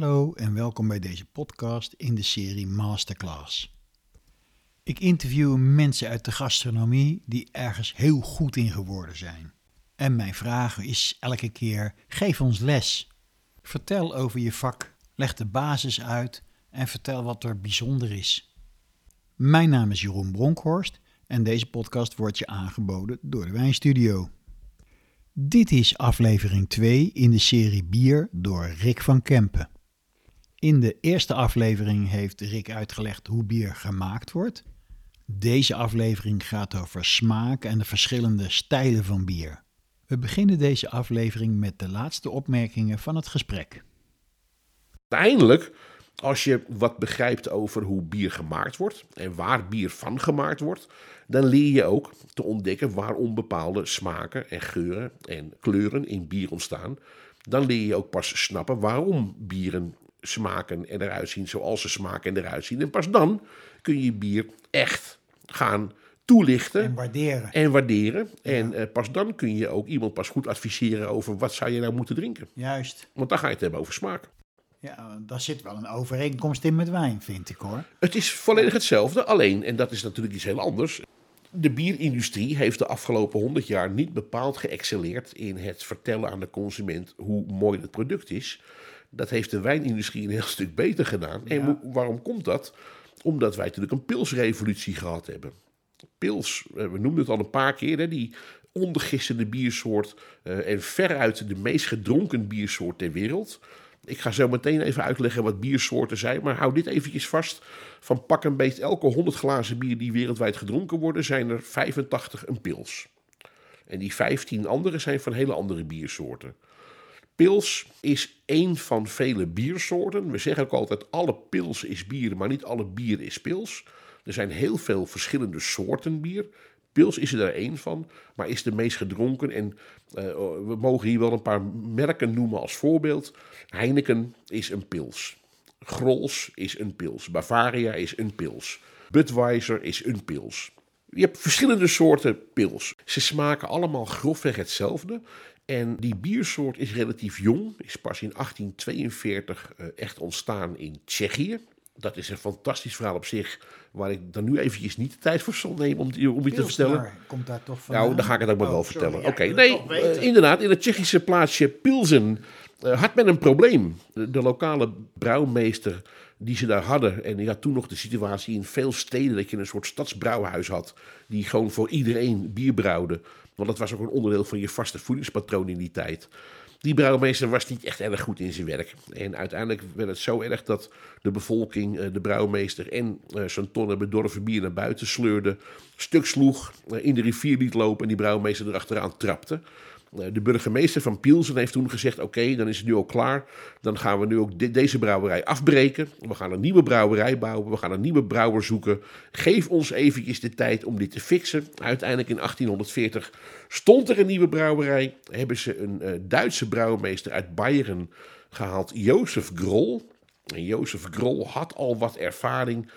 Hallo en welkom bij deze podcast in de serie Masterclass. Ik interview mensen uit de gastronomie die ergens heel goed in geworden zijn. En mijn vraag is elke keer: geef ons les. Vertel over je vak, leg de basis uit en vertel wat er bijzonder is. Mijn naam is Jeroen Bronkhorst en deze podcast wordt je aangeboden door de Wijnstudio. Dit is aflevering 2 in de serie Bier door Rick van Kempen. In de eerste aflevering heeft Rick uitgelegd hoe bier gemaakt wordt. Deze aflevering gaat over smaak en de verschillende stijlen van bier. We beginnen deze aflevering met de laatste opmerkingen van het gesprek. Uiteindelijk, als je wat begrijpt over hoe bier gemaakt wordt en waar bier van gemaakt wordt, dan leer je ook te ontdekken waarom bepaalde smaken en geuren en kleuren in bier ontstaan. Dan leer je ook pas snappen waarom bieren smaken en eruit zien zoals ze smaken en eruit zien. En pas dan kun je bier echt gaan toelichten. En waarderen. En waarderen. En eh, pas dan kun je ook iemand pas goed adviseren over wat zou je nou moeten drinken. Juist. Want dan ga je het hebben over smaak. Ja, daar zit wel een overeenkomst in met wijn, vind ik hoor. Het is volledig hetzelfde, alleen, en dat is natuurlijk iets heel anders. De bierindustrie heeft de afgelopen 100 jaar niet bepaald geëxcelleerd in het vertellen aan de consument hoe mooi het product is. Dat heeft de wijnindustrie een heel stuk beter gedaan. En waarom komt dat? Omdat wij natuurlijk een pilsrevolutie gehad hebben. Pils, eh, we noemden het al een paar keer, hè, die ondergistende biersoort eh, en veruit de meest gedronken biersoort ter wereld. Ik ga zo meteen even uitleggen wat biersoorten zijn, maar hou dit eventjes vast. Van pak een beet elke 100 glazen bier die wereldwijd gedronken worden, zijn er 85 een pils. En die 15 andere zijn van hele andere biersoorten. Pils is één van vele biersoorten. We zeggen ook altijd alle pils is bier, maar niet alle bier is pils. Er zijn heel veel verschillende soorten bier. Pils is er één van, maar is de meest gedronken. En eh, we mogen hier wel een paar merken noemen als voorbeeld. Heineken is een pils. Grols is een pils. Bavaria is een pils. Budweiser is een pils. Je hebt verschillende soorten pils. Ze smaken allemaal grofweg hetzelfde. En die biersoort is relatief jong. Is pas in 1842 eh, echt ontstaan in Tsjechië. Dat is een fantastisch verhaal op zich. Waar ik dan nu eventjes niet de tijd voor zal nemen om, die- om je te vertellen. Komt daar toch van. Nou, dan ga ik het ook maar wel sorry, vertellen. Oké, nee, eh, inderdaad, in het Tsjechische plaatsje Pilsen eh, had men een probleem. De, de lokale brouwmeester die ze daar hadden, en die had toen nog de situatie in veel steden dat je een soort stadsbrouwhuis had, die gewoon voor iedereen bier brouwde. Want dat was ook een onderdeel van je vaste voedingspatroon in die tijd. Die brouwmeester was niet echt erg goed in zijn werk. En uiteindelijk werd het zo erg dat de bevolking eh, de brouwmeester en eh, zijn tonnen bedorven bier naar buiten sleurde, stuk sloeg, eh, in de rivier liet lopen en die brouwmeester erachteraan trapte. Eh, De burgemeester van Pielsen heeft toen gezegd: Oké, dan is het nu al klaar. Dan gaan we nu ook de- deze brouwerij afbreken. We gaan een nieuwe brouwerij bouwen. We gaan een nieuwe brouwer zoeken. Geef ons eventjes de tijd om dit te fixen. Uiteindelijk in 1840 stond er een nieuwe brouwerij. Hebben ze een eh, Duitse brouwmeester uit Bayern gehaald, Jozef Grol. En Jozef Grol had al wat ervaring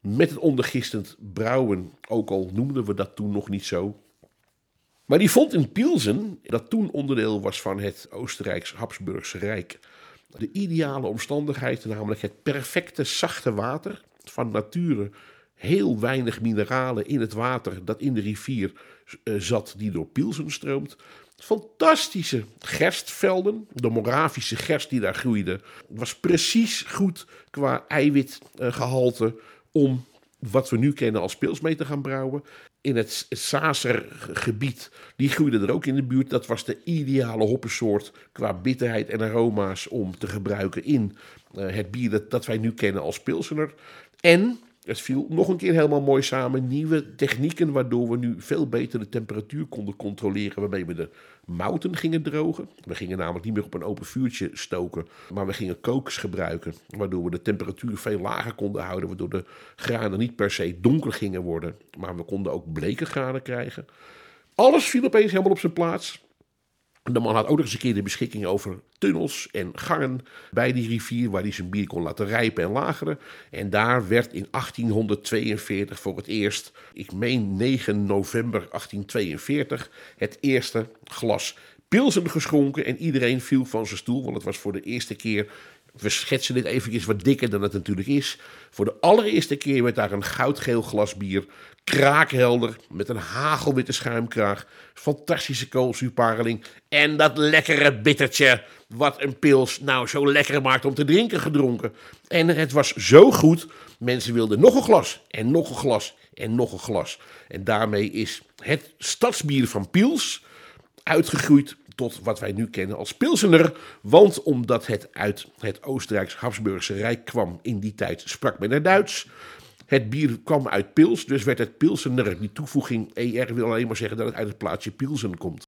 met het ondergistend brouwen. Ook al noemden we dat toen nog niet zo. Maar die vond in Pilsen, dat toen onderdeel was van het Oostenrijks-Habsburgse Rijk, de ideale omstandigheid, namelijk het perfecte zachte water van nature. Heel weinig mineralen in het water dat in de rivier eh, zat, die door Pilsen stroomt. Fantastische gerstvelden. De Moravische gerst die daar groeide, was precies goed qua eiwitgehalte om wat we nu kennen als pils mee te gaan brouwen. In het Sazer-gebied, die groeide er ook in de buurt. Dat was de ideale hoppensoort qua bitterheid en aroma's om te gebruiken in eh, het bier dat, dat wij nu kennen als pilsener. En het viel nog een keer helemaal mooi samen. Nieuwe technieken waardoor we nu veel beter de temperatuur konden controleren. Waarmee we de mouten gingen drogen. We gingen namelijk niet meer op een open vuurtje stoken. Maar we gingen kokers gebruiken. Waardoor we de temperatuur veel lager konden houden. Waardoor de granen niet per se donker gingen worden. Maar we konden ook bleke granen krijgen. Alles viel opeens helemaal op zijn plaats. De man had ook nog eens een keer de beschikking over tunnels en gangen bij die rivier waar hij zijn bier kon laten rijpen en lageren. En daar werd in 1842 voor het eerst, ik meen 9 november 1842, het eerste glas pilsen geschonken. En iedereen viel van zijn stoel, want het was voor de eerste keer We schetsen dit eventjes wat dikker dan het natuurlijk is. Voor de allereerste keer werd daar een goudgeel glas bier. Kraakhelder, met een hagelwitte schuimkraag. Fantastische koolzuurpareling. En dat lekkere bittertje. Wat een pils nou zo lekker maakt om te drinken gedronken. En het was zo goed. Mensen wilden nog een glas. En nog een glas. En nog een glas. En daarmee is het stadsbier van Piels uitgegroeid tot wat wij nu kennen als Pilsener. Want omdat het uit het Oostenrijks-Habsburgse Rijk kwam in die tijd, sprak men er Duits. Het bier kwam uit Pils, dus werd het Pilsener. Die toevoeging ER wil alleen maar zeggen dat het uit het plaatsje Pilsen komt.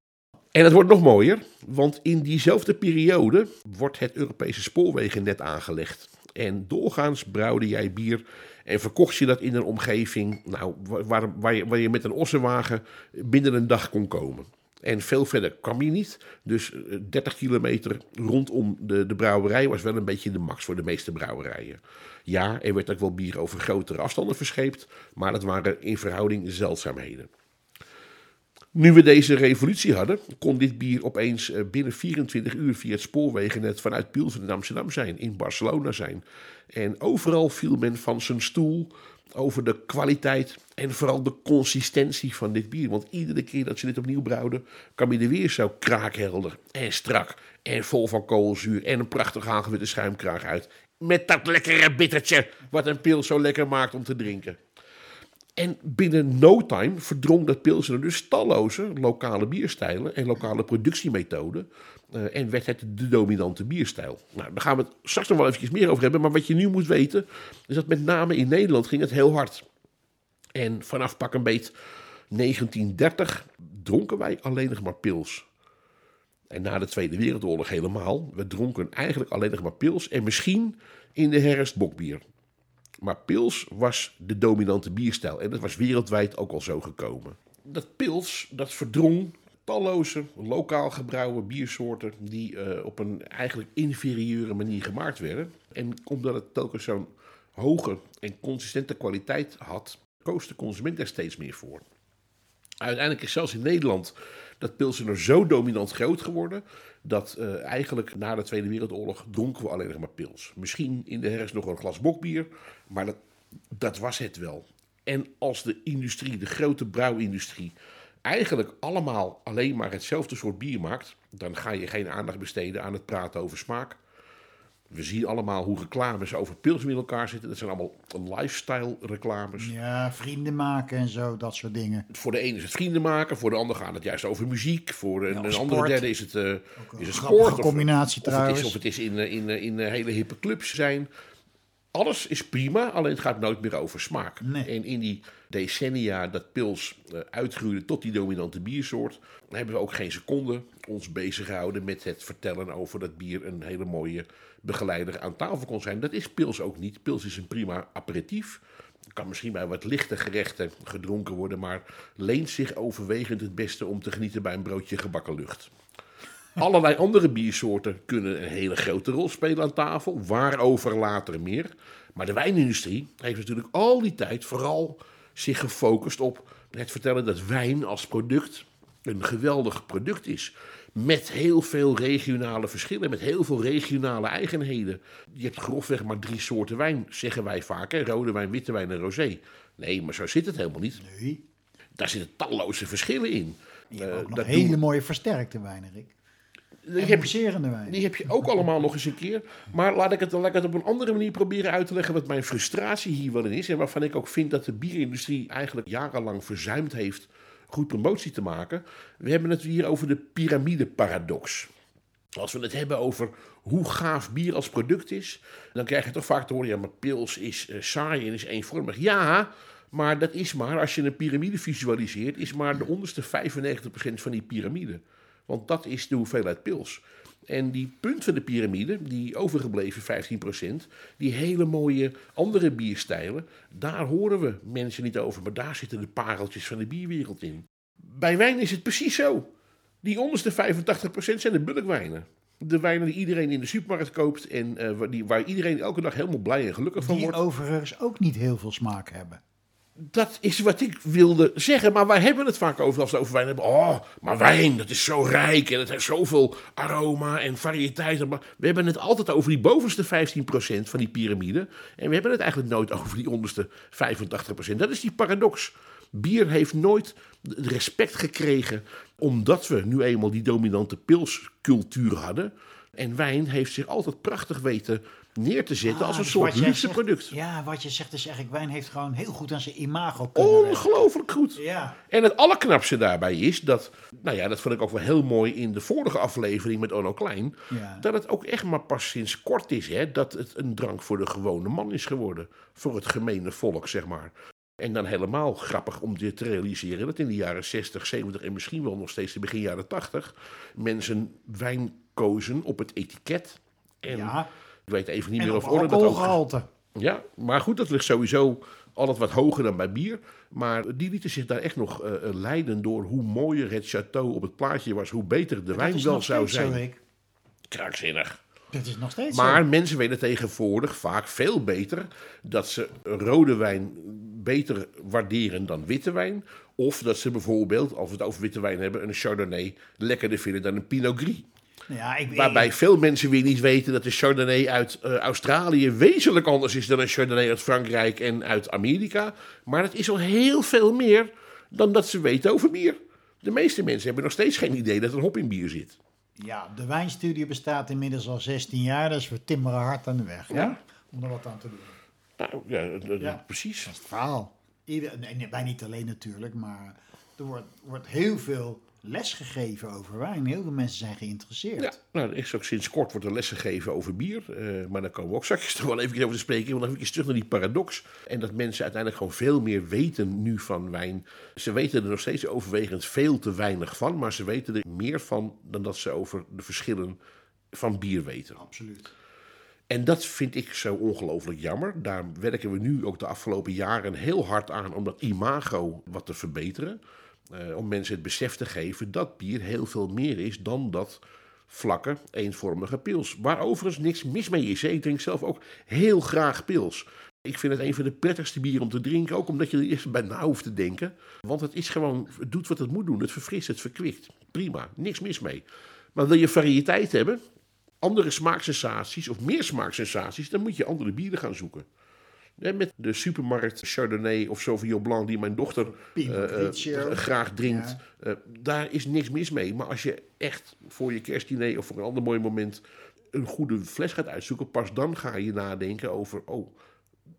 En het wordt nog mooier, want in diezelfde periode wordt het Europese spoorwegennet aangelegd. En doorgaans brouwde jij bier en verkocht je dat in een omgeving nou, waar, waar, je, waar je met een ossenwagen binnen een dag kon komen. En veel verder kwam je niet. Dus 30 eh, kilometer rondom de, de brouwerij was wel een beetje de max voor de meeste brouwerijen. Ja, er werd ook wel bier over grotere afstanden verscheept, maar dat waren in verhouding zeldzaamheden. Nu we deze revolutie hadden, kon dit bier opeens eh, binnen 24 uur via het spoorwegennet vanuit Pilsen in Amsterdam zijn, in Barcelona zijn. En overal viel men van zijn stoel over de kwaliteit en vooral de consistentie van dit bier. Want iedere keer dat ze dit opnieuw brouwden, kwam je er weer zo kraakhelder en strak en vol van koolzuur en een prachtig aangewitte schuimkraag uit. Met dat lekkere bittertje wat een pil zo lekker maakt om te drinken. En binnen no time verdrong dat pilsen dus talloze lokale bierstijlen en lokale productiemethoden. Uh, en werd het de dominante bierstijl. Nou, daar gaan we het straks nog wel eventjes meer over hebben. Maar wat je nu moet weten, is dat met name in Nederland ging het heel hard. En vanaf pak een beet 1930 dronken wij alleen nog maar pils. En na de Tweede Wereldoorlog helemaal. We dronken eigenlijk alleen nog maar pils en misschien in de herfst bokbier. Maar pils was de dominante bierstijl en dat was wereldwijd ook al zo gekomen. Dat pils, dat verdrong talloze lokaal gebrouwen biersoorten die uh, op een eigenlijk inferieure manier gemaakt werden. En omdat het telkens zo'n hoge en consistente kwaliteit had, koos de consument er steeds meer voor. Uiteindelijk is zelfs in Nederland dat pilsener zo dominant groot geworden dat uh, eigenlijk na de Tweede Wereldoorlog dronken we alleen nog maar pils. Misschien in de herfst nog een glas bokbier, maar dat, dat was het wel. En als de industrie, de grote brouwindustrie, eigenlijk allemaal alleen maar hetzelfde soort bier maakt, dan ga je geen aandacht besteden aan het praten over smaak. We zien allemaal hoe reclames over pils met elkaar zitten. Dat zijn allemaal lifestyle reclames. Ja, vrienden maken en zo, dat soort dingen. Voor de ene is het vrienden maken, voor de ander gaat het juist over muziek. Voor een, een andere derde is het, uh, is het sport. combinatie of, trouwens. Of het is, of het is in, eh, in, in, in hele hippe clubs zijn. Alles is prima, alleen het gaat nooit meer over smaak. Nee. En in die decennia dat pils uh, uitgroeide tot die dominante biersoort, hebben we ook geen seconde ons bezig gehouden met het vertellen over dat bier een hele mooie begeleider aan tafel kon zijn. Dat is pils ook niet. Pils is een prima aperitief. Kan misschien bij wat lichte gerechten gedronken worden, maar leent zich overwegend het beste om te genieten bij een broodje gebakken lucht. Allerlei andere biersoorten kunnen een hele grote rol spelen aan tafel, waarover later meer. Maar de wijnindustrie heeft natuurlijk al die tijd vooral zich gefocust op het vertellen dat wijn als product een geweldig product is. Met heel veel regionale verschillen, met heel veel regionale eigenheden. Je hebt grofweg maar drie soorten wijn, zeggen wij vaak. Hè? Rode wijn, witte wijn en rosé. Nee, maar zo zit het helemaal niet. Nee. Daar zitten talloze verschillen in. Je hebt ook uh, nog hele doen... mooie versterkte wijnen, Rick. Die heb, je, die heb je ook allemaal nog eens een keer. Maar laat ik, het, laat ik het op een andere manier proberen uit te leggen wat mijn frustratie hier wel in is. En waarvan ik ook vind dat de bierindustrie eigenlijk jarenlang verzuimd heeft goed promotie te maken. We hebben het hier over de piramideparadox. Als we het hebben over hoe gaaf bier als product is, dan krijg je toch vaak te horen: ja, maar pils is uh, saai en is eenvormig. Ja, maar dat is maar, als je een piramide visualiseert, is maar de onderste 95% van die piramide. Want dat is de hoeveelheid pils. En die punt van de piramide, die overgebleven 15%, die hele mooie andere bierstijlen, daar horen we mensen niet over. Maar daar zitten de pareltjes van de bierwereld in. Bij wijn is het precies zo. Die onderste 85% zijn de bulkwijnen. De wijnen die iedereen in de supermarkt koopt en uh, die, waar iedereen elke dag helemaal blij en gelukkig van die wordt. Die overigens ook niet heel veel smaak hebben. Dat is wat ik wilde zeggen. Maar wij hebben het vaak over als we over wijn hebben. Oh, maar wijn, dat is zo rijk en het heeft zoveel aroma en variëteiten. Maar we hebben het altijd over die bovenste 15% van die piramide. En we hebben het eigenlijk nooit over die onderste 85%. Dat is die paradox. Bier heeft nooit respect gekregen omdat we nu eenmaal die dominante pilscultuur hadden. En wijn heeft zich altijd prachtig weten neer te zetten Ah, als een dus soort luxe zegt- product. Ja, wat je zegt is eigenlijk, wijn heeft gewoon heel goed aan zijn imago werken. Ongelooflijk goed. Ja. En het allerknapste daarbij is dat, nou ja, dat vond ik ook wel heel mooi in de vorige aflevering met Onno Klein, Ja. dat het ook echt maar pas sinds kort is, hè, dat het een drank voor de gewone man is geworden. Voor het gemene volk, zeg maar. En dan helemaal grappig om dit te realiseren dat in de jaren 60, 70 en misschien wel nog steeds de begin jaren 80 mensen wijn kozen op het etiket. En ja. Ik weet even niet En meer of Orne dat ook ja, maar goed, dat ligt sowieso altijd wat hoger dan bij bier. Maar die lieten zich daar echt nog eh, eh, leiden door hoe mooier het château op het plaatje was, hoe beter de wijn wel zou zijn. Krankzinnig. Dat is nog steeds Maar zo. mensen weten tegenwoordig vaak veel beter dat ze rode wijn beter waarderen dan witte wijn. Of dat ze bijvoorbeeld, als we het over witte wijn hebben, een Chardonnay lekkerder vinden dan een Pinot Gris. Ja, ik, Waarbij veel mensen weer niet weten dat de Chardonnay uit eh, Australië wezenlijk anders is dan een Chardonnay uit Frankrijk en uit Amerika. Maar het is al heel veel meer dan dat ze weten over bier. De meeste mensen hebben nog steeds geen idee dat er hop in bier zit. Ja, de wijnstudie bestaat inmiddels al 16 jaar, dus we timmeren hard aan de weg. Ja? Om er wat aan te doen. Nou, ja, eh, eh, Ja. precies. Dat is het verhaal. Ieder, nee, nee, wij niet alleen natuurlijk, maar er wordt, wordt heel veel les gegeven over wijn. Heel veel mensen zijn geïnteresseerd. Ja, nou, er is ook sinds kort wordt er les gegeven over bier. eh, maar daar komen we ook straks nog wel even over te spreken. Want dan even terug naar die paradox. En dat mensen uiteindelijk gewoon veel meer weten nu van wijn. Ze weten er nog steeds overwegend veel te weinig van. Maar ze weten er meer van dan dat ze over de verschillen van bier weten. Absoluut. En dat vind ik zo ongelooflijk jammer. Daar werken we nu ook de afgelopen jaren heel hard aan om dat imago wat te verbeteren. Eh, om mensen het besef te geven dat bier heel veel meer is dan dat vlakke, eenvormige pils. Waar overigens niks mis mee is. Ik drink zelf ook heel graag pils. Ik vind het een van de prettigste bieren om te drinken, ook omdat je er eerst bij na hoeft te denken. Want het is gewoon, het doet wat het moet doen. Het verfrist, het verkwikt. Prima, niks mis mee. Maar wil je variëteit hebben, andere smaaksensaties of meer smaaksensaties, dan moet je andere bieren gaan zoeken. Met de supermarkt Chardonnay of Sauvignon Blanc die mijn dochter eh, eh, Grigio. graag drinkt, Ja. eh, daar is niks mis mee. Maar als je echt voor je kerstdiner of voor een ander mooi moment een goede fles gaat uitzoeken, pas dan ga je nadenken over, oh,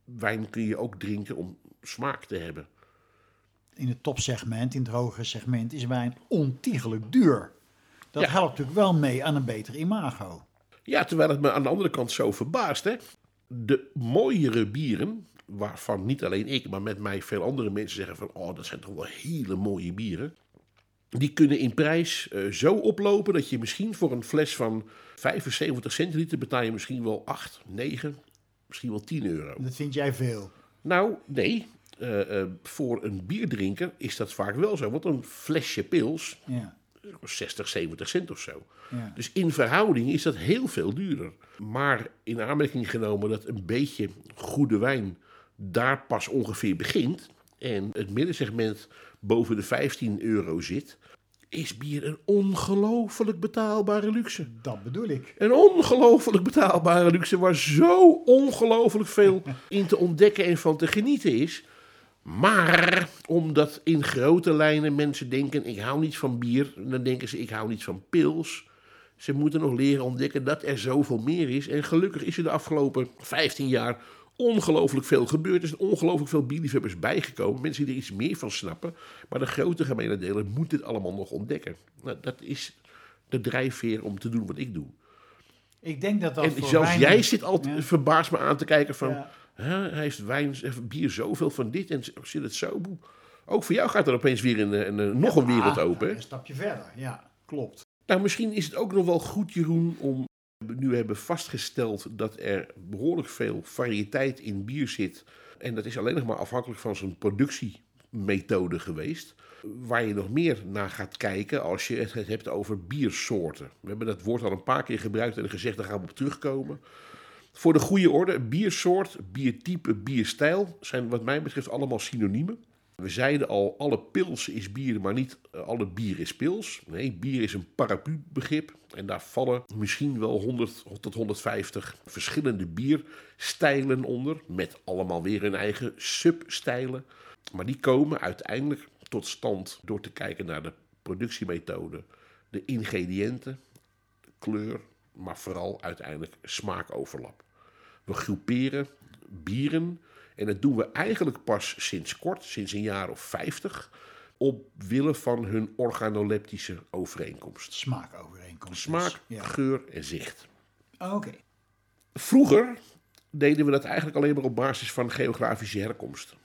wijn kun je ook drinken om smaak te hebben. In het topsegment, in het hogere segment, is wijn ontiegelijk duur. Dat Ja. helpt natuurlijk wel mee aan een beter imago. Ja, terwijl het me aan de andere kant zo verbaast. Hè? De mooiere bieren, waarvan niet alleen ik, maar met mij veel andere mensen zeggen van... oh, dat zijn toch wel hele mooie bieren. Die kunnen in prijs eh, zo oplopen dat je misschien voor een fles van 75 centiliter betaal je misschien wel 8, 9, misschien wel 10 euro. Dat vind jij veel. Nou, nee. Eh, eh, voor een bierdrinker is dat vaak wel zo. Want een flesje pils Ja. Is 60, 70 cent of zo. Ja. Dus in verhouding is dat heel veel duurder. Maar in aanmerking genomen dat een beetje goede wijn daar pas ongeveer begint. En het middensegment boven de 15 euro zit. Is bier een ongelooflijk betaalbare luxe. Dat bedoel ik. Een ongelooflijk betaalbare luxe waar zo ongelooflijk veel in te ontdekken en van te genieten is. Maar omdat in grote lijnen mensen denken: ik hou niet van bier, dan denken ze: ik hou niet van pils. Ze moeten nog leren ontdekken dat er zoveel meer is. En gelukkig is er de afgelopen 15 jaar ongelooflijk veel gebeurd. Er zijn ongelooflijk veel bierliefhebbers bijgekomen. Mensen die er iets meer van snappen. Maar de grote gemene delen moeten dit allemaal nog ontdekken. Nou, dat is de drijfveer om te doen wat ik doe. Ik denk dat dat En zelfs jij zit altijd Ja. verbaasd me aan te kijken van... Ja. Hij heeft wijn, heeft bier zoveel van dit en zit het zo... boe. Ook voor jou gaat er opeens weer een, een, een- nog een wereld open. Een stapje verder, ja, klopt. Nou, misschien is het ook nog wel goed, Jeroen, om nu we hebben vastgesteld dat er behoorlijk veel variëteit in bier zit. En dat is alleen nog maar afhankelijk van zijn productiemethode geweest. Waar je nog meer naar gaat kijken als je het hebt over biersoorten. We hebben dat woord al een paar keer gebruikt en gezegd, daar gaan we op terugkomen. Voor de goede orde, biersoort, biertype, bierstijl zijn wat mij betreft allemaal synoniemen. We zeiden al, alle pils is bier, maar niet eh, alle bier is pils. Nee, bier is een paraplu-begrip. En daar vallen misschien wel 100 tot 150 verschillende bierstijlen onder. Met allemaal weer hun eigen substijlen. Maar die komen uiteindelijk tot stand door te kijken naar de productiemethode, de ingrediënten, kleur, maar vooral uiteindelijk smaakoverlap. We groeperen bieren en dat doen we eigenlijk pas sinds kort, sinds een jaar of 50, omwille van hun organoleptische overeenkomst. Smaakovereenkomst. Smaak, dus. Ja. geur en zicht. Oké. Vroeger deden we dat eigenlijk alleen maar op basis van geografische herkomst.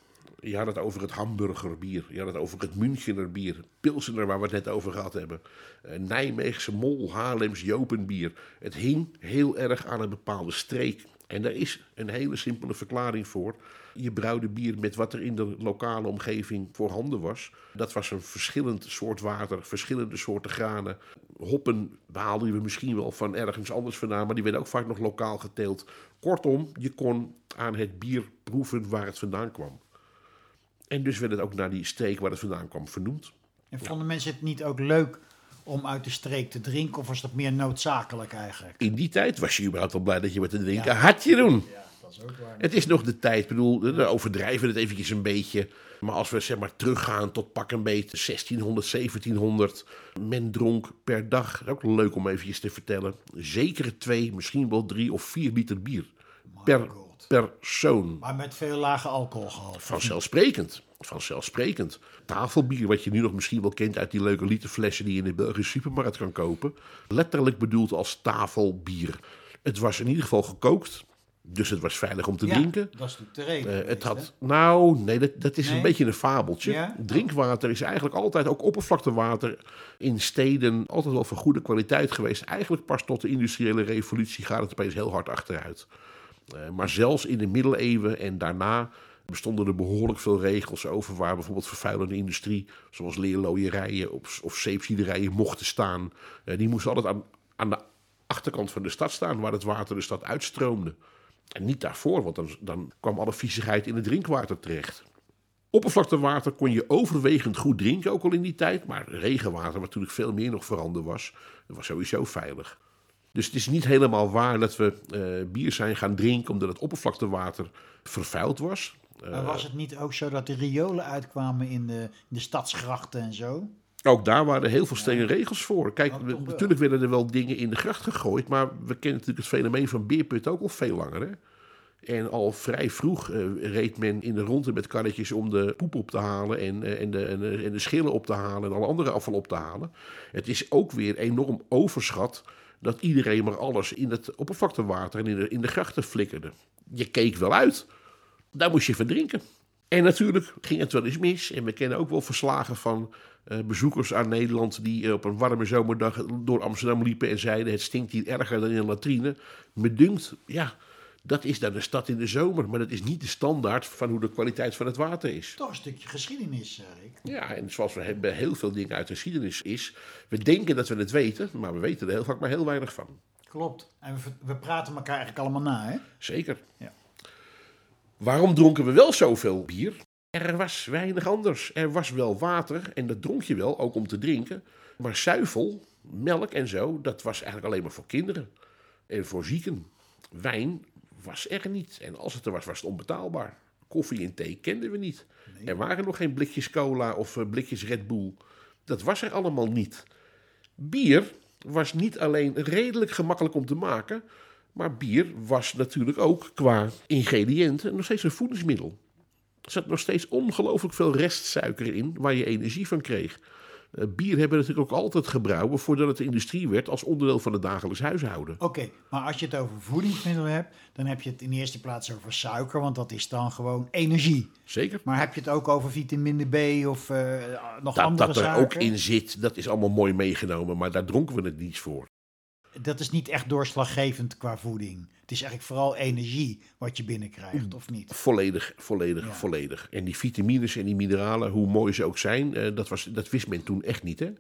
Je had het over het Hamburger bier, je had het over het Münchener bier, Pilsener waar we het net over gehad hebben, eh, Nijmeegse Mol, Haarlems Jopenbier. Het hing heel erg aan een bepaalde streek. En daar is een hele simpele verklaring voor. Je brouwde bier met wat er in de lokale omgeving voorhanden was. Dat was een verschillend soort water, verschillende soorten granen. Hoppen haalden we misschien wel van ergens anders vandaan, maar die werden ook vaak nog lokaal geteeld. Kortom, je kon aan het bier proeven waar het vandaan kwam. En dus werd het ook naar die streek waar het vandaan kwam vernoemd. En vonden mensen het niet ook leuk om uit de streek te drinken? Of was dat meer noodzakelijk eigenlijk? In die tijd was je überhaupt al blij dat je wat te drinken had je doen. Ja, dat is ook waar. Het is nog de tijd, ik bedoel, we overdrijven het eventjes een beetje. Maar als we zeg maar teruggaan tot pak een beetje 1600, 1700. Men dronk per dag, dat is ook leuk om eventjes te vertellen. Zeker twee, misschien wel drie of vier liter bier. Per. Persoon. Maar met veel lage alcoholgehalte. Vanzelfsprekend. Vanzelfsprekend. Tafelbier, wat je nu nog misschien wel kent uit die leuke literflessen die je in de Belgische supermarkt kan kopen. Letterlijk bedoeld als tafelbier. Het was in ieder geval gekookt. Dus het was veilig om te Ja, drinken. Dat is natuurlijk de reden. Eh, het had, nou, nee, dat, dat is Nee? een beetje een fabeltje. Ja? Drinkwater is eigenlijk altijd, ook oppervlaktewater, in steden altijd wel van goede kwaliteit geweest. Eigenlijk pas tot de industriële revolutie gaat het opeens heel hard achteruit. Eh, maar zelfs in de middeleeuwen en daarna bestonden er behoorlijk veel regels over waar bijvoorbeeld vervuilende industrie, zoals leerlooierijen of, of zeepziederijen, mochten staan. Eh, die moesten altijd aan, de achterkant van de stad staan, waar het water de stad uitstroomde. En niet daarvoor, want dan, kwam alle viezigheid in het drinkwater terecht. Oppervlaktewater kon je overwegend goed drinken, ook al in die tijd. Maar regenwater, wat natuurlijk veel meer nog veranderd was, was sowieso veilig. Dus het is niet helemaal waar dat we eh, bier zijn gaan drinken omdat het oppervlaktewater vervuild was. Eh, Maar was het niet ook zo dat de riolen uitkwamen in de, in de stadsgrachten en zo? Ook daar waren heel veel strenge regels voor. Kijk, Oh, we- natuurlijk werden er wel dingen in de gracht gegooid, maar we kennen natuurlijk het fenomeen van beerput ook al veel langer. Hè? En al vrij vroeg eh, reed men in de ronde met karretjes om de poep op te halen en, eh, en, de, en, de, en de schillen op te halen en alle andere afval op te halen. Het is ook weer enorm overschat dat iedereen maar alles in het oppervlaktewater en in de, in de grachten flikkerde. Je keek wel uit. Daar moest je van drinken. En natuurlijk ging het wel eens mis. En we kennen ook wel verslagen van eh, bezoekers aan Nederland die eh, op een warme zomerdag door Amsterdam liepen en zeiden: Het stinkt hier erger dan in een latrine. Me dunkt, ja, dat is dan de stad in de zomer, maar dat is niet de standaard van hoe de kwaliteit van het water is. Toch een stukje geschiedenis, Rick. Ja, en zoals we hebben heel veel dingen uit de geschiedenis is, we denken dat we het weten, maar we weten er heel vaak maar heel weinig van. Klopt. En we, we praten elkaar eigenlijk allemaal na, hè? Zeker. Ja. Waarom dronken we wel zoveel bier? Er was weinig anders. Er was wel water en dat dronk je wel, ook om te drinken. Maar zuivel, melk en zo, dat was eigenlijk alleen maar voor kinderen en voor zieken. Wijn was er niet. En als het er was, was het onbetaalbaar. Koffie en thee kenden we niet. Er waren nog geen blikjes cola of eh, blikjes Red Bull. Dat was er allemaal niet. Bier was niet alleen redelijk gemakkelijk om te maken, maar bier was natuurlijk ook qua ingrediënten nog steeds een voedingsmiddel. Er zat nog steeds ongelooflijk veel restsuiker in waar je energie van kreeg. Eh, bier hebben we natuurlijk ook altijd gebrouwen voordat het industrie werd als onderdeel van het dagelijks huishouden. Oké, maar als je het over voedingsmiddelen hebt, dan heb je het in eerste plaats over suiker, want dat is dan gewoon energie. Zeker. Maar heb je het ook over vitamine B of eh, nog Dat, andere dat er zaken? ook in zit, dat is allemaal mooi meegenomen, maar daar dronken we het niets voor. Dat is niet echt doorslaggevend qua voeding. Het is eigenlijk vooral energie wat je binnenkrijgt, of niet? Volledig, volledig, Ja. volledig. En die vitamines en die mineralen, hoe mooi ze ook zijn, eh, dat, was, dat wist men toen echt niet. Hè?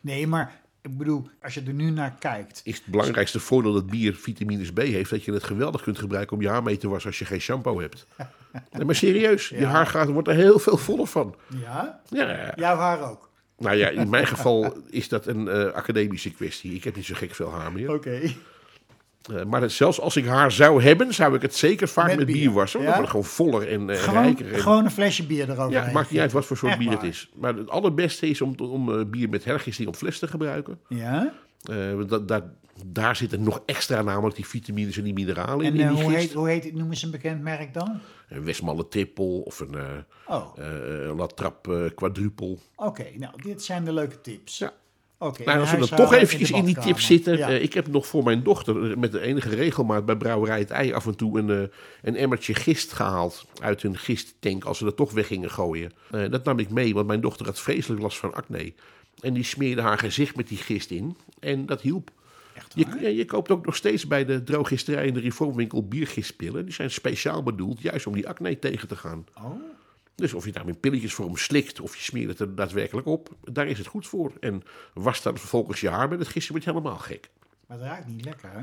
Nee, maar ik bedoel, als je er nu naar kijkt. Is het belangrijkste voordeel dat bier vitamines B heeft, dat je het geweldig kunt gebruiken om je haar mee te wassen als je geen shampoo hebt. Nee, maar serieus, je haar gaat, wordt er heel veel voller van. Ja? Ja, Jouw haar ook. nou ja, in mijn geval is dat een eh, academische kwestie. Ik heb niet zo gek veel haar meer. Oké. Eh, maar zelfs als ik haar zou hebben, zou ik het zeker vaak Met met, bier, bier, wassen. want ja? Dan wordt het gewoon voller en Gewoon, rijker. En, gewoon een flesje bier erover. ja, het maakt niet uit wat voor soort Echt bier waar? het is. Maar het allerbeste is om, om eh, bier met hergisting op fles te gebruiken. Ja? Want dat, dat, daar zitten nog extra namelijk die vitamines en die mineralen in. En in hoe, gist. heet, hoe heet het? Noem eens een bekend merk dan. Een Westmalle trippel of een Oh, Latrap quadrupel. oké. Nou, dit zijn de leuke tips. Ja. Nou, als we dan toch eventjes in die tips zitten. Ja. eh, ik heb nog voor mijn dochter eh, met de enige regelmaat bij Brouwerij het Ei af en toe een, eh, een emmertje gist gehaald. Uit hun gisttank als ze dat toch weg gingen gooien. Dat nam ik mee, want mijn dochter had vreselijk last van acne. En die smeerde haar gezicht met die gist in. En dat hielp. Je, je koopt ook nog steeds bij de drooggisterij en de reformwinkel biergistpillen. Die zijn speciaal bedoeld juist om die acne tegen te gaan. Oh, Dus of je daar met pilletjes voor hem slikt of je smeert het er daadwerkelijk op, daar is het goed voor. En was dan vervolgens je haar met het gisteren word je helemaal gek. maar het ruikt niet lekker, hè?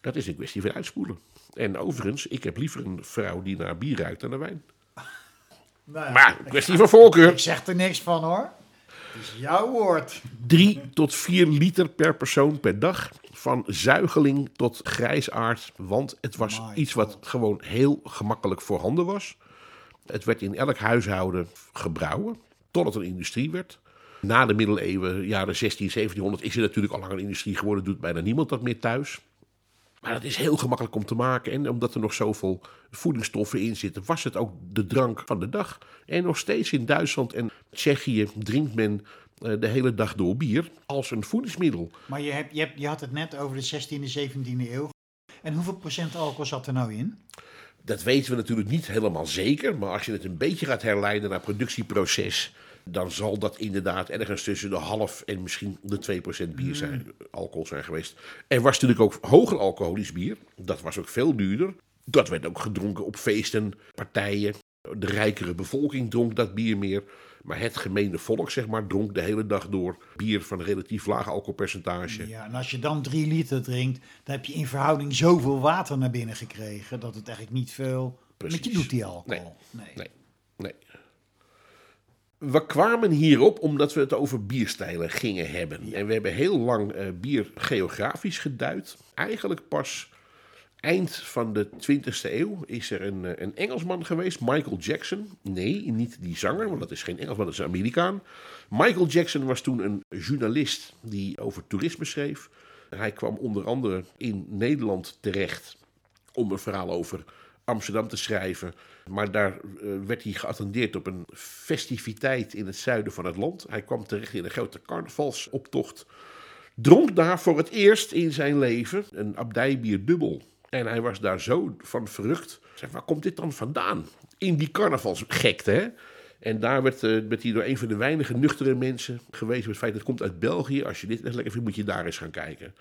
Dat is een kwestie van uitspoelen. En overigens, ik heb liever een vrouw die naar bier ruikt dan naar wijn. Nou ja, Maar, kwestie van voorkeur. Ik zeg er niks van, hoor. Het is jouw woord. 3 tot 4 liter per persoon per dag. Van zuigeling tot grijsaard. Want het was My iets wat gewoon heel gemakkelijk voorhanden was. Het werd in elk huishouden gebrouwen. Totdat het een industrie werd. Na de middeleeuwen, jaren 16, 1700, is het natuurlijk al lang een industrie geworden. Doet bijna niemand dat meer thuis. Maar het is heel gemakkelijk om te maken. En omdat er nog zoveel voedingsstoffen in zitten, was het ook de drank van de dag. En nog steeds in Duitsland en Tsjechië drinkt men eh, de hele dag door bier als een voedingsmiddel. Maar je, hebt, je had het net over de 16e, 17e eeuw. En hoeveel procent alcohol zat er nou in? Dat weten we natuurlijk niet helemaal zeker. Maar als je het een beetje gaat herleiden naar productieproces. dan zal dat inderdaad ergens tussen de half en misschien de 2% bier zijn, alcohol zijn geweest. Er was natuurlijk ook hoger alcoholisch bier. Dat was ook veel duurder. Dat werd ook gedronken op feesten, partijen. De rijkere bevolking dronk dat bier meer. Maar het gemene volk, zeg maar, dronk de hele dag door bier van een relatief laag alcoholpercentage. Ja, en als je dan drie liter drinkt, dan heb je in verhouding zoveel water naar binnen gekregen. dat het eigenlijk niet veel met je Precies. doet, die alcohol. Nee. Nee, nee. We kwamen hierop omdat we het over bierstijlen gingen hebben. En we hebben heel lang eh, bier geografisch geduid. Eigenlijk pas eind van de 20e eeuw is er een, eh, een Engelsman geweest, Michael Jackson. Nee, niet die zanger, want dat is geen Engelsman, dat is een Amerikaan. Michael Jackson was toen een journalist die over toerisme schreef. Hij kwam onder andere in Nederland terecht om een verhaal over Amsterdam te schrijven. Maar daar eh, werd hij geattendeerd op een festiviteit in het zuiden van het land. Hij kwam terecht in een grote carnavalsoptocht. Dronk daar voor het eerst in zijn leven een abdijbier dubbel. En hij was daar zo van verrukt. Zeg, waar komt dit dan vandaan? In die carnavalsgekte, hè? En daar werd, eh, werd hij door een van de weinige nuchtere mensen gewezen met het feit dat het komt uit België. Als je dit echt lekker vindt, moet je daar eens gaan kijken.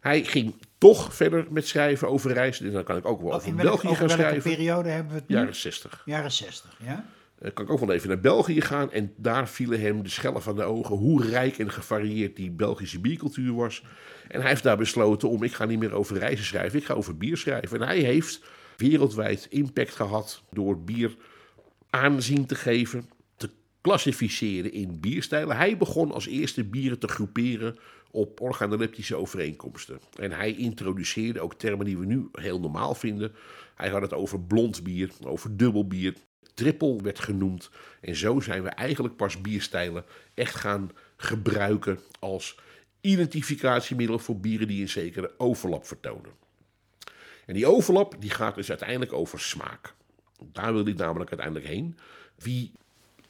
Hij ging toch verder met schrijven over reizen. Dus dan kan ik ook wel over in welke, België over gaan welke schrijven. periode hebben we het nu? Jaren 60. Jaren 60, ja? Eh, kan ik ook wel even naar België gaan. En daar vielen hem de schellen van de ogen hoe rijk en gevarieerd die Belgische biercultuur was. En hij heeft daar besloten om, ik ga niet meer over reizen schrijven, ik ga over bier schrijven. En hij heeft wereldwijd impact gehad door bier aanzien te geven, te klassificeren in bierstijlen. Hij begon als eerste bieren te groeperen op organoleptische overeenkomsten. En hij introduceerde ook termen die we nu heel normaal vinden. Hij had het over blond bier, over dubbel bier. Trippel werd genoemd. En zo zijn we eigenlijk pas bierstijlen echt gaan gebruiken als identificatiemiddel voor bieren die een zekere overlap vertonen. En die overlap die gaat dus uiteindelijk over smaak. Daar wil ik namelijk uiteindelijk heen. Wie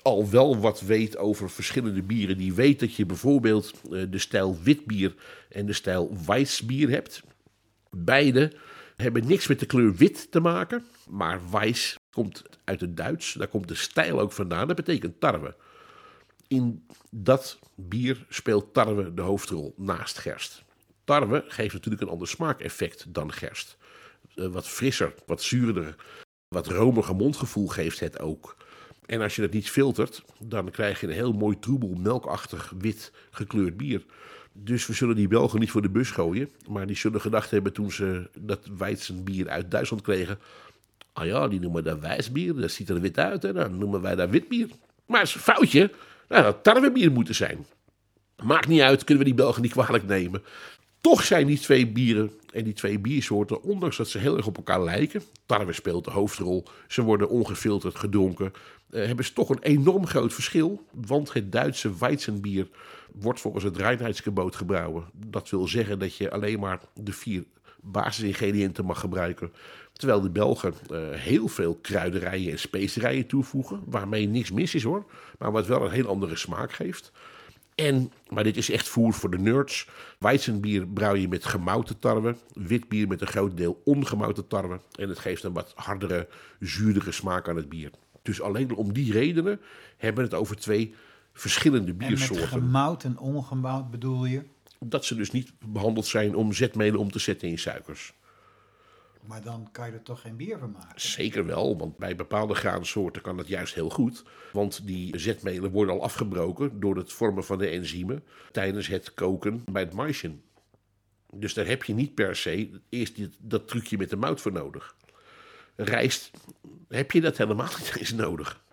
al wel wat weet over verschillende bieren, die weet dat je bijvoorbeeld eh, de stijl witbier en de stijl Weissbier hebt. Beide hebben niks met de kleur wit te maken, maar Weiss komt uit het Duits. Daar komt de stijl ook vandaan. Dat betekent tarwe. In dat bier speelt tarwe de hoofdrol naast gerst. Tarwe geeft natuurlijk een ander smaakeffect dan gerst. Eh, wat frisser, wat zuurder, wat romiger mondgevoel geeft het ook. En als je dat niet filtert, dan krijg je een heel mooi troebel, melkachtig, wit gekleurd bier. Dus we zullen die Belgen niet voor de bus gooien. Maar die zullen gedacht hebben toen ze dat Weizenbier uit Duitsland kregen. Ah ja, die noemen dat wijsbier. Dat ziet er wit uit. Hè? Dan noemen wij dat witbier. Maar is een foutje. Nou, dat tarwebier moeten zijn. Maakt niet uit, kunnen we die Belgen niet kwalijk nemen. Toch zijn die twee bieren en die twee biersoorten, ondanks dat ze heel erg op elkaar lijken, tarwe speelt de hoofdrol, ze worden ongefilterd gedronken, eh, hebben ze toch een enorm groot verschil. Want het Duitse Weizenbier wordt volgens het Reinheitsgebot gebrouwen. Dat wil zeggen dat je alleen maar de vier basisingrediënten mag gebruiken. Terwijl de Belgen uh, heel veel kruiderijen en specerijen toevoegen, waarmee niks mis is hoor, maar wat wel een heel andere smaak geeft. En, maar dit is echt voer voor de nerds. Weizenbier brouw je met gemouten tarwe. Witbier met een groot deel ongemouten tarwe. En het geeft een wat hardere, zuurdere smaak aan het bier. Dus alleen om die redenen hebben we het over twee verschillende biersoorten. En met gemout en ongemout bedoel je? Dat ze dus niet behandeld zijn om zetmelen om te zetten in suikers. Maar dan kan je er toch geen bier van maken? Zeker wel, want bij bepaalde graansoorten kan dat juist heel goed. Want die zetmelen worden al afgebroken door het vormen van de enzymen tijdens het koken bij het maïsje. Dus daar heb je niet per se eerst dat trucje met de mout voor nodig. Rijst heb je dat helemaal niet eens nodig.